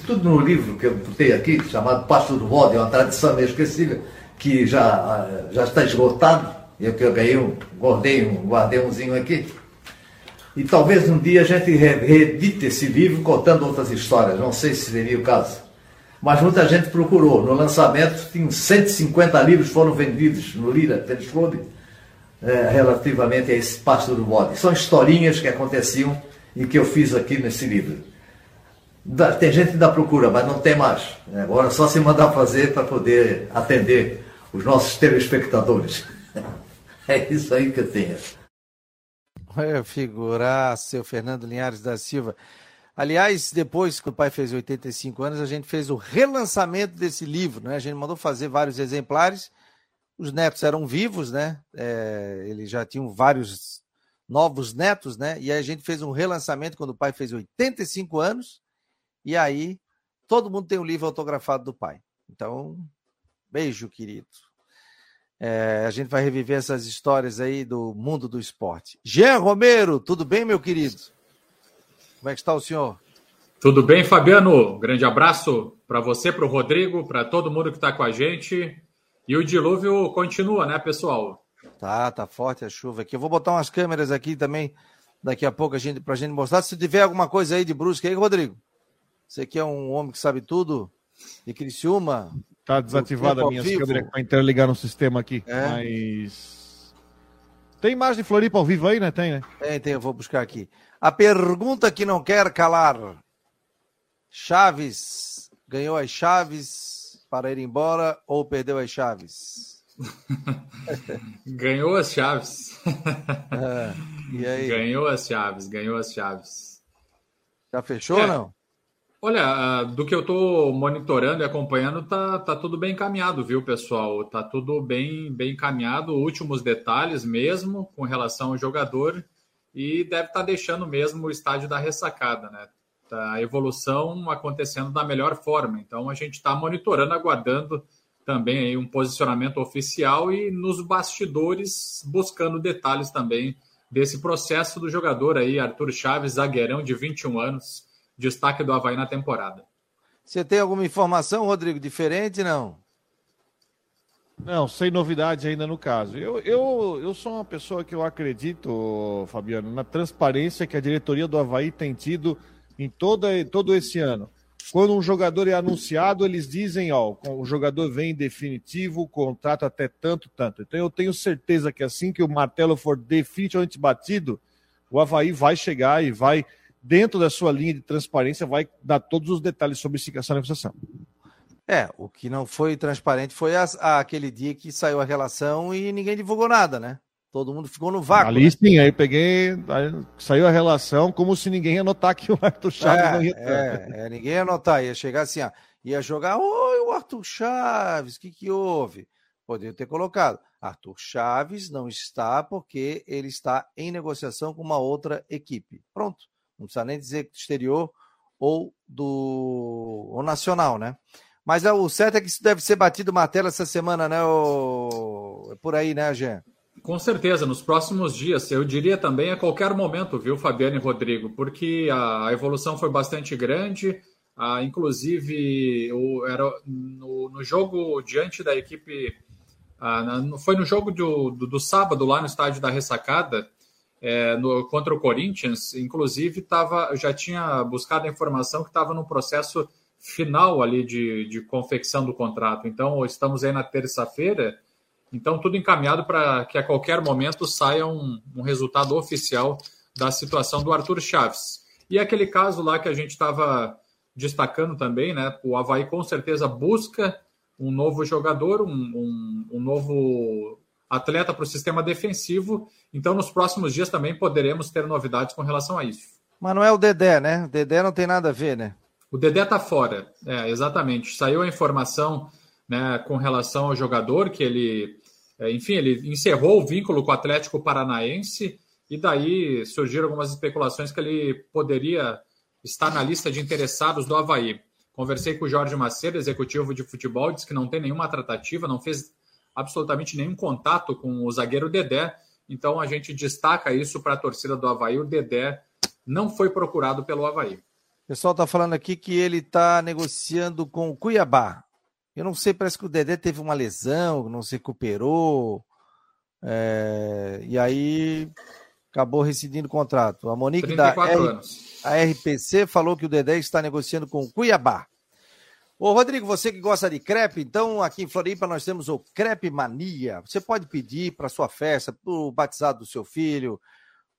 tudo no livro que eu botei aqui, chamado Pasto do Bode, é uma tradição inesquecível, que já, já está esgotado, eu que eu ganhei um, guardei um, guardei umzinho aqui. E talvez um dia a gente reedite esse livro contando outras histórias, não sei se seria o caso. Mas muita gente procurou. No lançamento, tem 150 livros foram vendidos no Lira Tênis Clube é, relativamente a esse Pasto do Bode. São historinhas que aconteciam e que eu fiz aqui nesse livro. Tem gente ainda procura, mas não tem mais. Agora é só se mandar fazer para poder atender os nossos telespectadores. [LAUGHS] É isso aí que eu tenho. É, figurar, seu Fernando Linhares da Silva. Aliás, depois que o pai fez 85 anos, a gente fez o relançamento desse livro, né? A gente mandou fazer vários exemplares. Os netos eram vivos, né? É, eles já tinham vários novos netos, né? E a gente fez um relançamento quando o pai fez 85 anos. E aí todo mundo tem um livro autografado do pai. Então, beijo, querido. É, a gente vai reviver essas histórias aí do mundo do esporte. Jean Romero, tudo bem, meu querido? Como é que está o senhor? Tudo bem, Fabiano? Grande abraço para você, para o Rodrigo, para todo mundo que está com a gente. E o dilúvio continua, né, pessoal? Tá, tá forte a chuva aqui. Eu vou botar umas câmeras aqui também daqui a pouco a gente, pra gente mostrar. Se tiver alguma coisa aí de brusca aí, Rodrigo. Você que é um homem que sabe tudo de Criciúma. Tá desativada a minha câmera para interligar no sistema aqui. É. Mas. Tem imagem de Floripa ao vivo aí, né? Tem, né? Tem, tem, eu vou buscar aqui. A pergunta que não quer calar. Chaves ganhou as chaves para ir embora ou perdeu as chaves? [LAUGHS] ganhou as chaves. É, [LAUGHS] e aí? Ganhou as chaves, ganhou as chaves. Já fechou é, ou não? Olha, ah, do que eu estou monitorando e acompanhando, tá, tá tudo bem encaminhado, viu, pessoal? Tá tudo bem, bem encaminhado, últimos detalhes mesmo com relação ao jogador e deve estar tá deixando mesmo o estádio da ressacada, né? Tá a evolução acontecendo da melhor forma. Então a gente está monitorando, aguardando também aí um posicionamento oficial e nos bastidores buscando detalhes também desse processo do jogador aí, Arthur Chaves, zagueirão de 21 anos, destaque do Havaí na temporada. Você tem alguma informação, Rodrigo, diferente, não? Não, sem novidade ainda no caso. Eu, eu, eu sou uma pessoa que eu acredito, Fabiano, na transparência que a diretoria do Havaí tem tido em toda, todo esse ano. Quando um jogador é anunciado, eles dizem, ó, o jogador vem em definitivo, o contrato até tanto, tanto. Então eu tenho certeza que assim que o martelo for definitivamente batido, o Havaí vai chegar e vai, dentro da sua linha de transparência, vai dar todos os detalhes sobre essa negociação. É, o que não foi transparente foi a, a, aquele dia que saiu a relação e ninguém divulgou nada, né? Todo mundo ficou no vácuo. Ali né? sim, aí peguei, aí saiu a relação como se ninguém ia notar que o Arthur Chaves é, não ia é, é, ninguém ia notar, ia chegar assim, ó, ia jogar, oi, o Arthur Chaves, o que que houve? Poderia ter colocado, Arthur Chaves não está porque ele está em negociação com uma outra equipe. Pronto, não precisa nem dizer do exterior ou do ou nacional, né? Mas é, o certo é que isso deve ser batido martelo essa semana, né? O... É por aí, né, Jean? Com certeza, nos próximos dias, eu diria também a qualquer momento, viu, Fabiano e Rodrigo, porque a evolução foi bastante grande, ah, inclusive o, era no, no, jogo diante da equipe, ah, foi no jogo do, do, do, sábado lá no estádio da Ressacada, é, no, contra o Corinthians, inclusive tava, já tinha buscado a informação que estava no processo final ali de, de confecção do contrato. Então, estamos aí na terça-feira, então, tudo encaminhado para que a qualquer momento saia um, um, resultado oficial da situação do Arthur Chaves. E aquele caso lá que a gente estava destacando também, né? O Havaí com certeza busca um novo jogador, um, um, um novo atleta para o sistema defensivo. Então, nos próximos dias também poderemos ter novidades com relação a isso. Mas não é o Dedé, né? O Dedé não tem nada a ver, né? O Dedé está fora, é, exatamente. Saiu a informação né, com relação ao jogador, que ele, é, enfim, ele encerrou o vínculo com o Atlético Paranaense e daí surgiram algumas especulações que ele poderia estar na lista de interessados do Havaí. Conversei com o Jorge Macedo, executivo de futebol, disse que não tem nenhuma tratativa, não fez absolutamente nenhum contato com o zagueiro Dedé, então a gente destaca isso para a torcida do Havaí. O Dedé não foi procurado pelo Havaí. O pessoal está falando aqui que ele está negociando com o Cuiabá. Eu não sei, parece que o Dedé teve uma lesão, não se recuperou. É, e aí acabou rescindindo o contrato. A Monique da R, a RPC falou que o Dedé está negociando com o Cuiabá. Ô, Rodrigo, você que gosta de crepe, então aqui em Floripa nós temos o Crepe Mania. Você pode pedir para sua festa, para o batizado do seu filho,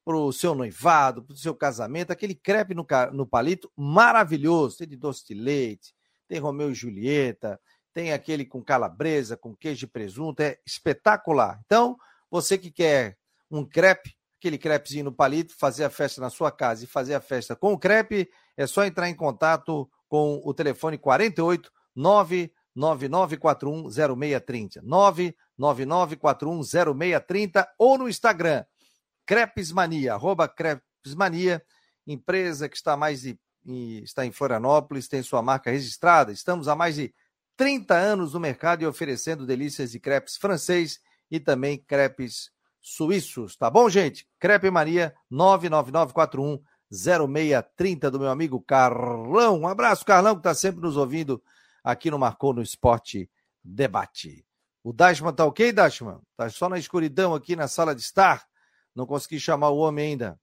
para o seu noivado, para o seu casamento, aquele crepe no, no palito maravilhoso. Tem de doce de leite, tem Romeu e Julieta, tem aquele com calabresa, com queijo e presunto, é espetacular. Então, você que quer um crepe, aquele crepezinho no palito, fazer a festa na sua casa e fazer a festa com o crepe, é só entrar em contato com o telefone 48 99941 0630. 99941 0630 ou no Instagram, Crepesmania, arroba Crepesmania, empresa que está mais de, está em Florianópolis, tem sua marca registrada. Estamos há mais de 30 anos no mercado e oferecendo delícias de crepes francês e também crepes suíços, tá bom, gente? Crepe Maria 99941 0630 do meu amigo Carlão. Um abraço, Carlão, que está sempre nos ouvindo aqui no Marcou no Esporte Debate. O Dashman tá ok, Dashman? Tá só na escuridão aqui na sala de estar. Não consegui chamar o homem ainda.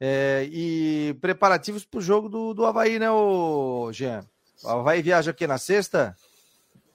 É, e preparativos para o jogo do, do Havaí, né, o Jean? O Havaí viaja aqui na sexta?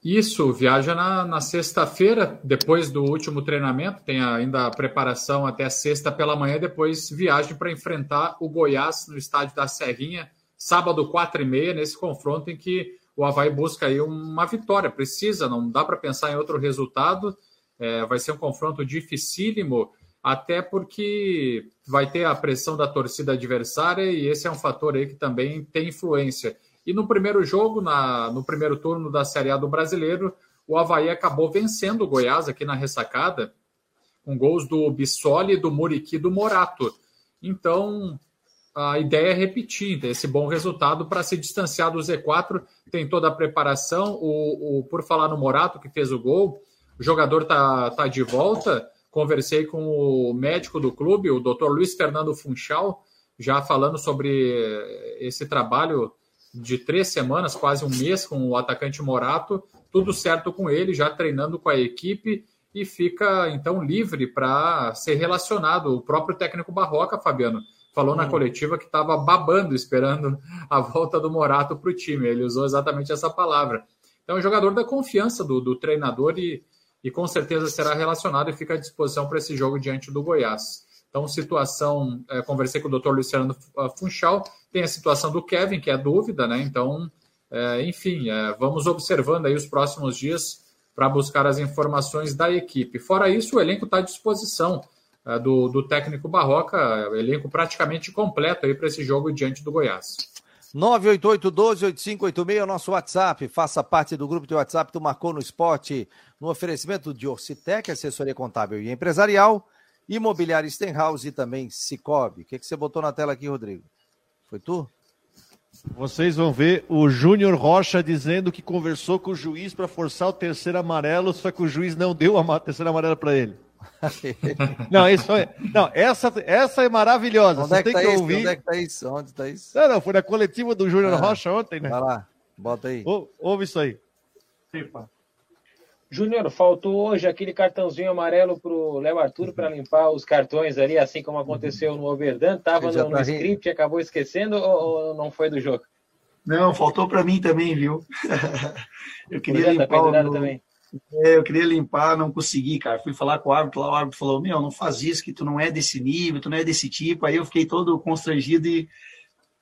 Isso, viaja na, na sexta-feira, depois do último treinamento, tem ainda a preparação até sexta pela manhã, depois viagem para enfrentar o Goiás no estádio da Serrinha, sábado, quatro e meia, nesse confronto em que o Havaí busca aí uma vitória, precisa, não dá para pensar em outro resultado, é, vai ser um confronto dificílimo, até porque vai ter a pressão da torcida adversária e esse é um fator aí que também tem influência. E no primeiro jogo, na, no primeiro turno da Série A do Brasileiro, o Havaí acabou vencendo o Goiás aqui na ressacada, com gols do Bissoli, do Muriqui do Morato. Então, a ideia é repetir esse bom resultado para se distanciar do Z4. Tem toda a preparação. O, o, por falar no Morato, que fez o gol, o jogador está tá de volta. Conversei com o médico do clube, o Dr. Luiz Fernando Funchal, já falando sobre esse trabalho de três semanas, quase um mês, com o atacante Morato, tudo certo com ele, já treinando com a equipe e fica então livre para ser relacionado. O próprio técnico Barroca, Fabiano, falou na hum. coletiva que estava babando, esperando a volta do Morato para o time. Ele usou exatamente essa palavra. Então, é um jogador da confiança do, do treinador e, e com certeza será relacionado e fica à disposição para esse jogo diante do Goiás. Então, situação, é, conversei com o doutor Luciano Funchal, tem a situação do Kevin, que é dúvida, né? Então, é, enfim, é, vamos observando aí os próximos dias para buscar as informações da equipe. Fora isso, o elenco está à disposição é, do, do técnico Barroca, elenco praticamente completo aí para esse jogo diante do Goiás. 988-12-8586 é o nosso WhatsApp. Faça parte do grupo de WhatsApp do Marcou no Esporte, no oferecimento de Orcitec, assessoria contábil e empresarial, Imobiliária Stenhouse e também Cicobi. O que, que você botou na tela aqui, Rodrigo? Foi tu? Vocês vão ver o Júnior Rocha dizendo que conversou com o juiz para forçar o terceiro amarelo, só que o juiz não deu a terceira amarela para ele. [LAUGHS] não, isso é, não, essa, essa é maravilhosa. Onde Você é que tem tá que isso? ouvir. Onde é que tá isso? Onde tá isso? Não, não, foi na coletiva do Júnior ah, Rocha ontem, né? Vai lá, bota aí. Ou, ouve isso aí. Epa. Júnior, faltou hoje aquele cartãozinho amarelo pro Léo Arthur para limpar os cartões ali, assim como aconteceu no Oberdan. Tava no, no tá script, acabou esquecendo ou, ou, não foi do jogo? Não, faltou para mim também, viu? [LAUGHS] eu queria tá limpar o também. É, eu queria limpar, não consegui, cara. Fui falar com o árbitro lá, o árbitro falou: Meu, não faz isso, que tu não é desse nível, tu não é desse tipo. Aí eu fiquei todo constrangido e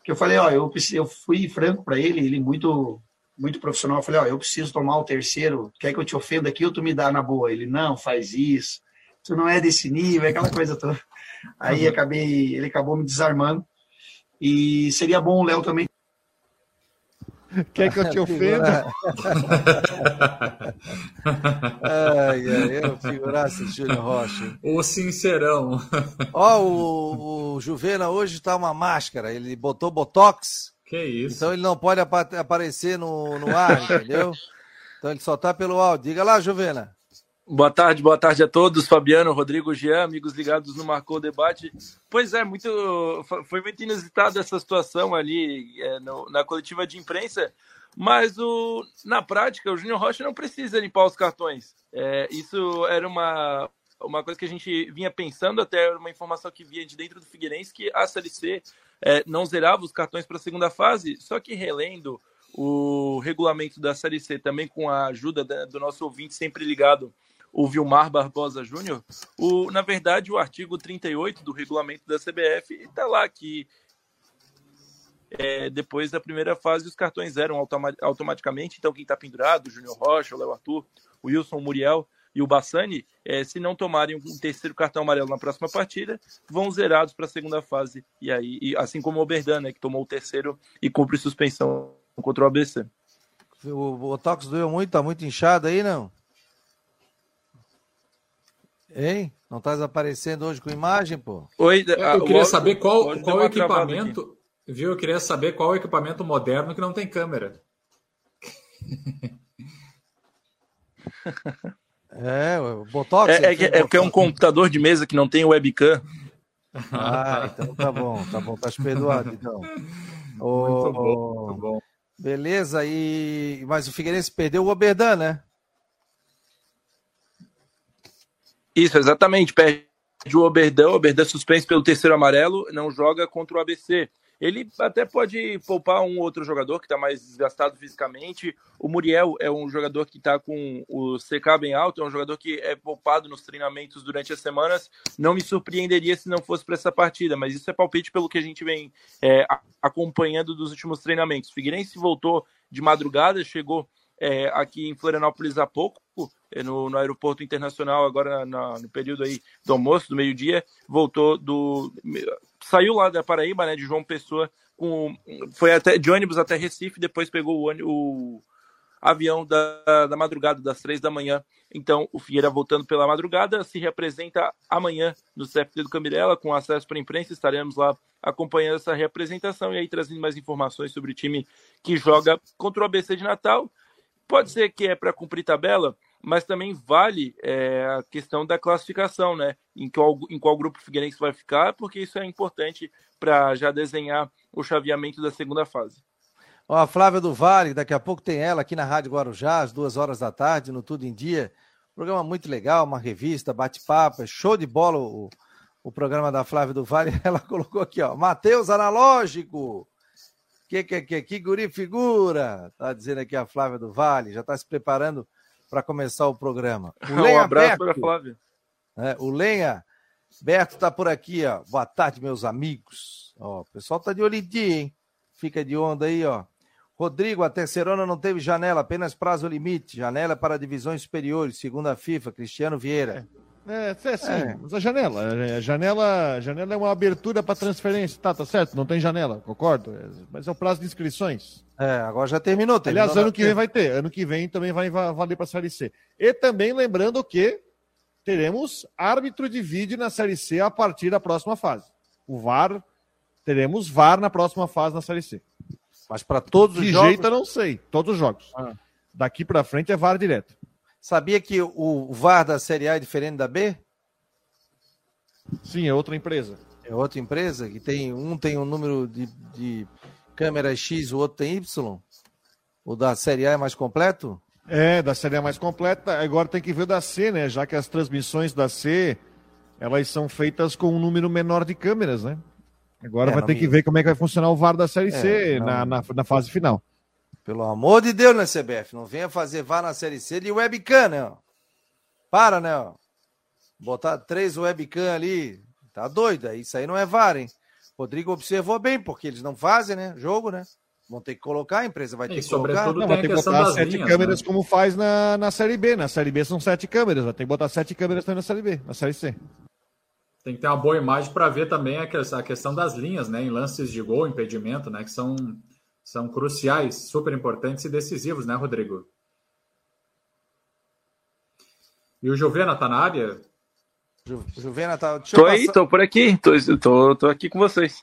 que eu falei: Ó, eu, eu fui franco para ele, ele muito muito profissional. Eu falei, ó, eu preciso tomar o terceiro, quer que eu te ofenda aqui ou tu me dá na boa? Ele, não, faz isso, tu não é desse nível, é aquela coisa toda. Aí uhum. acabei, ele acabou me desarmando. E seria bom o Léo também. Quer que eu te [LAUGHS] ofenda? [LAUGHS] ai, ai, eu figurasse Júlio Rocha. O sincerão. Ó, o, o Juvena hoje tá uma máscara, ele botou botox que isso. Então ele não pode ap aparecer no, no ar, [LAUGHS] entendeu? Então ele só tá pelo áudio. Diga lá, Juvena. Boa tarde, boa tarde a todos. Fabiano, Rodrigo, Jean, amigos ligados no Marcou Debate. Pois é, muito, foi muito inusitado essa situação ali é, no, na coletiva de imprensa, mas o, na prática o Júnior Rocha não precisa limpar os cartões. É, isso era uma, uma coisa que a gente vinha pensando, até uma informação que vinha de dentro do Figueirense, que a CLC é, não zerava os cartões para a segunda fase, só que relendo o regulamento da Série C, também com a ajuda do nosso ouvinte sempre ligado, o Vilmar Barbosa Júnior, na verdade, o artigo 38 do regulamento da CBF está lá que é, depois da primeira fase os cartões eram automaticamente, então quem está pendurado, Júnior Rocha, o Léo Arthur, o Wilson Muriel, e o Bassani, é, se não tomarem um terceiro cartão amarelo na próxima partida, vão zerados para a segunda fase. E aí, e assim como o Oberdan, né, que tomou o terceiro e cumpre suspensão contra o ABC. O Botox doeu muito, tá muito inchado aí, não? Hein? Não tá aparecendo hoje com imagem, pô? Oi, eu queria saber qual, qual equipamento. Viu? Eu queria saber qual equipamento moderno que não tem câmera. [LAUGHS] É, o Botox. É, é, que, é porque é um computador de mesa que não tem webcam. Ah, então tá bom, tá bom, tá perdoado então. [LAUGHS] Muito bom, muito bom. Beleza, e mas o Figueirense perdeu o Oberdan, né? Isso, exatamente, perde o Oberdan, o Oberdan suspenso pelo terceiro amarelo, não joga contra o ABC. Ele até pode poupar um outro jogador que está mais desgastado fisicamente. O Muriel é um jogador que está com o CK bem alto, é um jogador que é poupado nos treinamentos durante as semanas. Não me surpreenderia se não fosse para essa partida, mas isso é palpite pelo que a gente vem é, acompanhando dos últimos treinamentos. Figueirense voltou de madrugada, chegou é, aqui em Florianópolis há pouco, é, no, no aeroporto internacional, agora na, no período aí do almoço, do meio-dia, voltou do. Saiu lá da Paraíba, né, de João Pessoa, com, foi até de ônibus até Recife, depois pegou o, o avião da, da madrugada, das três da manhã. Então, o Figueira voltando pela madrugada, se representa amanhã no CFT do Cambirela, com acesso para a imprensa. Estaremos lá acompanhando essa representação e aí trazendo mais informações sobre o time que joga contra o ABC de Natal. Pode ser que é para cumprir tabela, mas também vale é, a questão da classificação, né? Em qual, em qual grupo o Figueirense vai ficar, porque isso é importante para já desenhar o chaveamento da segunda fase. Ó, a Flávia do Vale, daqui a pouco tem ela aqui na Rádio Guarujá, às duas horas da tarde, no Tudo em Dia. Programa muito legal, uma revista, bate-papo, é show de bola o, o programa da Flávia do Vale, [LAUGHS] ela colocou aqui, ó, Matheus Analógico. Que, que, que, que guri figura, tá dizendo aqui a Flávia do Vale, já está se preparando para começar o programa. [LAUGHS] O um abraço para a Flávia. É, o Lenha Berto está por aqui, ó. Boa tarde, meus amigos. Ó, o pessoal tá de olho em dia, hein? Fica de onda aí, ó. Rodrigo, a Terceirona não teve janela, apenas prazo limite. Janela para divisões superiores, segundo a FIFA. Cristiano Vieira. É. É, é sim, é. mas a janela, a janela, janela é uma abertura para transferência, tá, tá certo? Não tem janela, concordo, é, mas é o prazo de inscrições. É, agora já terminou. terminou Aliás, ano que vem vai ter, ano que vem também vai valer para a Série C. E também lembrando que teremos árbitro de vídeo na Série C a partir da próxima fase. O VAR, teremos VAR na próxima fase na Série C. Mas para todos os jogos? De jeito eu não sei, todos os jogos. Ah. Daqui para frente é VAR direto. Sabia que o VAR da Série A é diferente da B? Sim, é outra empresa. É outra empresa que tem um tem um número de, de câmeras X, o outro tem Y. O da Série A é mais completo? É, da Série A é mais completa. Agora tem que ver o da C, né? Já que as transmissões da C elas são feitas com um número menor de câmeras, né? Agora é, vai ter minha... que ver como é que vai funcionar o VAR da Série é, C na, na, na fase final. Pelo amor de Deus, né, CBF? Não venha fazer vá na Série C de webcam, né? Para, né? Ó. Botar três webcam ali. Tá doido. Isso aí não é VAR, hein? Rodrigo observou bem, porque eles não fazem, né? Jogo, né? Vão ter que colocar, a empresa vai ter que colocar. Não, vai ter que botar sete linhas, câmeras né? como faz na, na Série B. Na Série B são sete câmeras, vai ter que botar sete câmeras também na Série B, na Série C. Tem que ter uma boa imagem para ver também a questão das linhas, né? Em lances de gol, impedimento, né? Que são são cruciais, super importantes e decisivos, né, Rodrigo? E o Juvena está na área? Ju, Juvena tá. Tô aí, passar... tô por aqui, tô, tô, tô aqui com vocês.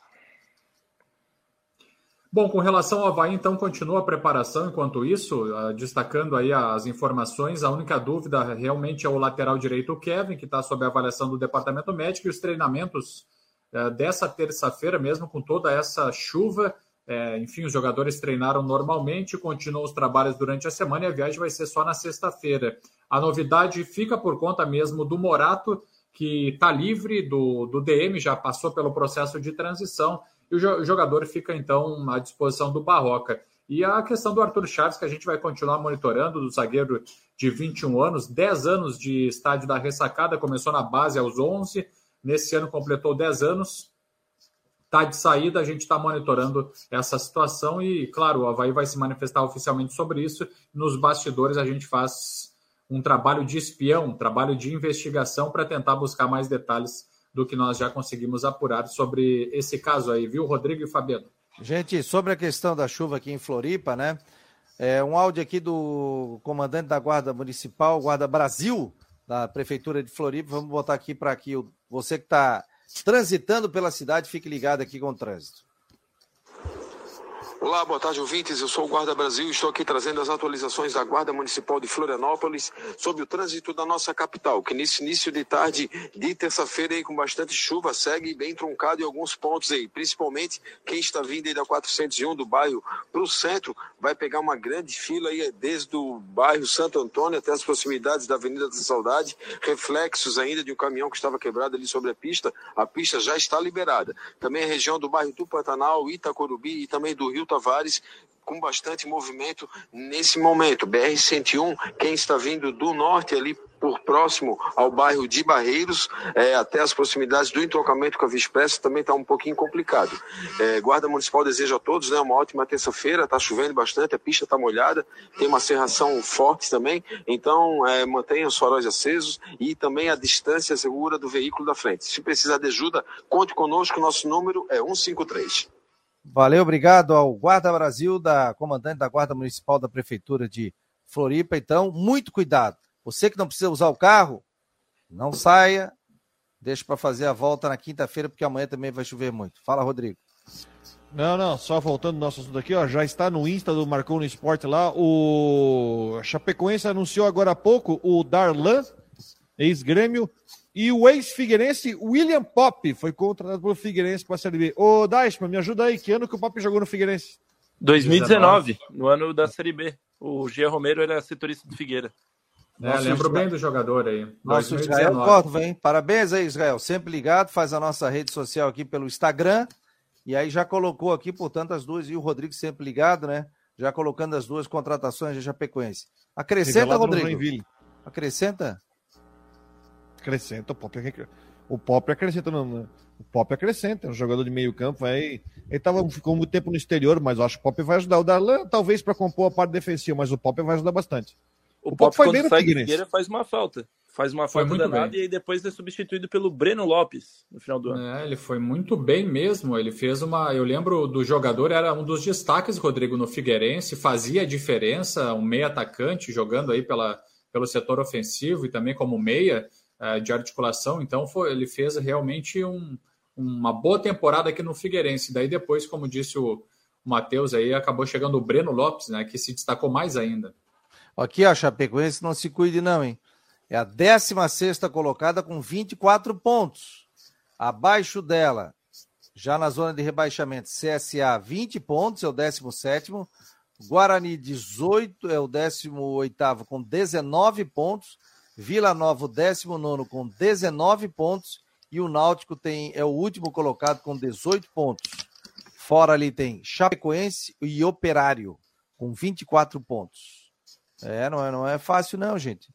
Bom, com relação ao Havaí, então, continua a preparação enquanto isso, uh, destacando aí as informações. A única dúvida realmente é o lateral direito, o Kevin, que está sob avaliação do departamento médico, e os treinamentos uh, dessa terça-feira, mesmo com toda essa chuva, é, enfim, os jogadores treinaram normalmente, continuam os trabalhos durante a semana e a viagem vai ser só na sexta-feira. A novidade fica por conta mesmo do Morato, que está livre do, do DM, já passou pelo processo de transição, e o jogador fica então à disposição do Barroca. E a questão do Arthur Chaves, que a gente vai continuar monitorando, do zagueiro de 21 anos, 10 anos de estádio da ressacada, começou na base aos 11, nesse ano completou 10 anos, está de saída, a gente está monitorando essa situação e, claro, o Havaí vai se manifestar oficialmente sobre isso. Nos bastidores, a gente faz um trabalho de espião, um trabalho de investigação para tentar buscar mais detalhes do que nós já conseguimos apurar sobre esse caso aí, viu, Rodrigo e Fabiano? Gente, sobre a questão da chuva aqui em Floripa, né? É um áudio aqui do comandante da Guarda Municipal, Guarda Brasil, da Prefeitura de Floripa. Vamos botar aqui para aqui você que está transitando pela cidade, fique ligado aqui com o trânsito. Olá, boa tarde, ouvintes. Eu sou o Guarda Brasil e estou aqui trazendo as atualizações da Guarda Municipal de Florianópolis sobre o trânsito da nossa capital, que nesse início de tarde de terça-feira com bastante chuva segue bem truncado em alguns pontos aí, principalmente quem está vindo aí da 401 do bairro para o centro vai pegar uma grande fila aí desde o bairro Santo Antônio até as proximidades da Avenida da Saudade, reflexos ainda de um caminhão que estava quebrado ali sobre a pista. A pista já está liberada. Também a região do bairro Tupantanal, Itacorubi e também do Rio Tavares com bastante movimento nesse momento. BR-101, quem está vindo do norte ali por próximo ao bairro de Barreiros, é, até as proximidades do entrocamento com a Via Expressa, também está um pouquinho complicado. É, Guarda Municipal deseja a todos né, uma ótima terça-feira, está chovendo bastante, a pista está molhada, tem uma serração forte também, então é, mantenha os faróis acesos e também a distância segura do veículo da frente. Se precisar de ajuda, conte conosco, nosso número é 153. Valeu, obrigado ao Guarda Brasil, da comandante da Guarda Municipal da Prefeitura de Floripa. Então, muito cuidado. Você que não precisa usar o carro, não saia. Deixa para fazer a volta na quinta-feira, porque amanhã também vai chover muito. Fala, Rodrigo. Não, não, só voltando no nosso assunto aqui, ó, já está no Insta do Marcou no Esporte lá. O Chapecoense anunciou agora há pouco o Darlan, ex-grêmio, e o ex-figueirense William Pop foi contratado pelo Figueirense para a Série B. Ô, Dashman, me ajuda aí. Que ano que o Pop jogou no Figueirense? 2019, no ano da Série B. O Gia Romero era setorista do Figueira. É, lembro bem do jogador aí. Nosso 2019. Israel Córdova, hein? Parabéns aí, Israel. Sempre ligado, faz a nossa rede social aqui pelo Instagram. E aí já colocou aqui, portanto, as duas, e o Rodrigo sempre ligado, né? Já colocando as duas contratações de Chapecoense. Acrescenta, Rodrigo. Acrescenta? Acrescenta, o Pop, o Pop acrescenta. No, o Pop acrescenta, é um jogador de meio campo. Vai, ele tava, ficou muito tempo no exterior, mas eu acho que o Pop vai ajudar. O Darlan, talvez, para compor a parte defensiva, mas o Pop vai ajudar bastante. O, o Pop, Pop foi bem no Figueira faz uma falta. Faz uma falta danada bem. e aí depois é substituído pelo Breno Lopes no final do ano. É, ele foi muito bem mesmo. Ele fez uma. Eu lembro do jogador, era um dos destaques, Rodrigo, no Figueirense, fazia a diferença, um meia atacante jogando aí pela, pelo setor ofensivo e também como meia de articulação. Então foi, ele fez realmente um, uma boa temporada aqui no Figueirense. Daí depois, como disse o, o Matheus aí, acabou chegando o Breno Lopes, né, que se destacou mais ainda. Aqui, ó, Chapecoense, não se cuide não, hein? É a 16 colocada com 24 pontos. Abaixo dela, já na zona de rebaixamento, CSA 20 pontos, é o 17. Guarani 18 é o 18 com 19 pontos. Vila Nova, 19 com 19 pontos. E o Náutico tem, é o último colocado com 18 pontos. Fora ali tem Chapecoense e Operário com 24 pontos. É, não é, não é fácil, não, gente.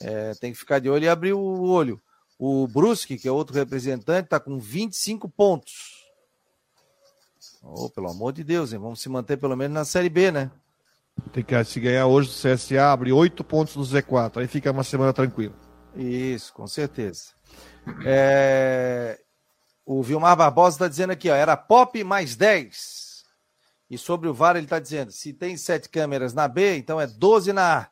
É, tem que ficar de olho e abrir o olho. O Brusque, que é outro representante, está com 25 pontos. Oh, pelo amor de Deus, hein? vamos se manter pelo menos na Série B, né? Tem que se ganhar hoje o CSA, abre 8 pontos no Z4, aí fica uma semana tranquila. Isso, com certeza. É... O Vilmar Barbosa está dizendo aqui, ó, era pop mais 10. E sobre o VAR, ele está dizendo: se tem sete câmeras na B, então é 12 na A,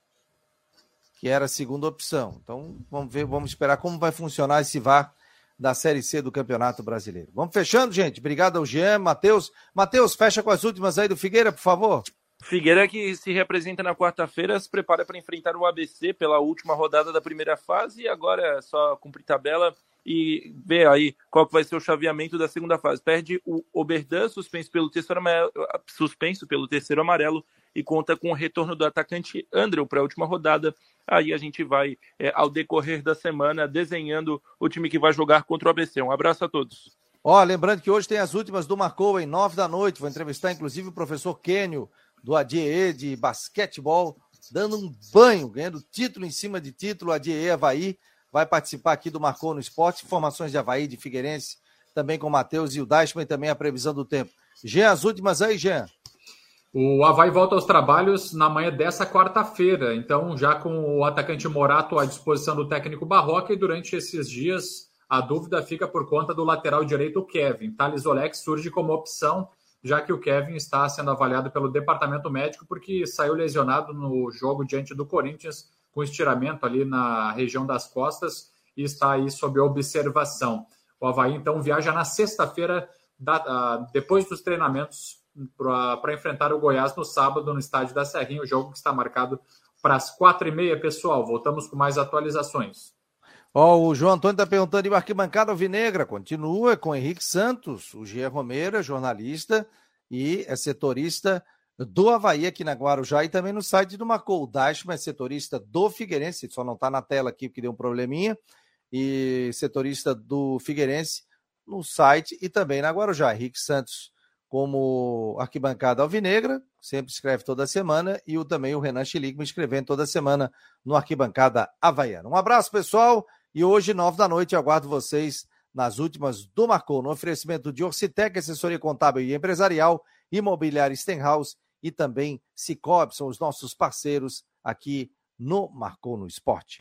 que era a segunda opção. Então vamos ver, vamos esperar como vai funcionar esse VAR da Série C do Campeonato Brasileiro. Vamos fechando, gente. Obrigado ao Jean, Matheus. Matheus, fecha com as últimas aí do Figueira, por favor. Figueira que se representa na quarta-feira, se prepara para enfrentar o ABC pela última rodada da primeira fase e agora é só cumprir tabela e ver aí qual que vai ser o chaveamento da segunda fase. Perde o Oberdan, suspenso pelo terceiro amarelo, suspenso pelo terceiro amarelo e conta com o retorno do atacante André para a última rodada. Aí a gente vai, é, ao decorrer da semana, desenhando o time que vai jogar contra o ABC. Um abraço a todos. Ó, lembrando que hoje tem as últimas do Marcou em nove da noite. Vou entrevistar inclusive o professor Kênio do ADE de basquetebol, dando um banho, ganhando título em cima de título, ADE Havaí vai participar aqui do Marcou no Esporte. Informações de Havaí, de Figueirense, também com o Matheus e o Dashman e também a previsão do tempo. Jean, as últimas aí, Jean. O Havaí volta aos trabalhos na manhã dessa quarta-feira, então já com o atacante Morato à disposição do técnico Barroca e durante esses dias a dúvida fica por conta do lateral direito Kevin. Thales Olex surge como opção, já que o Kevin está sendo avaliado pelo departamento médico porque saiu lesionado no jogo diante do Corinthians com estiramento ali na região das costas e está aí sob observação. O Havaí, então, viaja na sexta-feira, depois dos treinamentos, para enfrentar o Goiás no sábado no estádio da Serrinha, o jogo que está marcado para as quatro e meia, pessoal. Voltamos com mais atualizações. Oh, o João Antônio está perguntando em arquibancada alvinegra. Continua com Henrique Santos, o Gia Romero, é jornalista e é setorista do Havaí aqui na Guarujá e também no site do Marcou. O Dashman é setorista do Figueirense, só não está na tela aqui porque deu um probleminha, e setorista do Figueirense no site e também na Guarujá. Henrique Santos como arquibancada alvinegra, sempre escreve toda semana, e o, também o Renan Chiligman escrevendo toda semana no arquibancada havaiana. Um abraço, pessoal, e hoje, nove da noite, aguardo vocês nas últimas do Marcou, no oferecimento de Orcitec, assessoria contábil e empresarial, Imobiliária Stenhouse e também Cicobi, são os nossos parceiros aqui no Marcou no Esporte.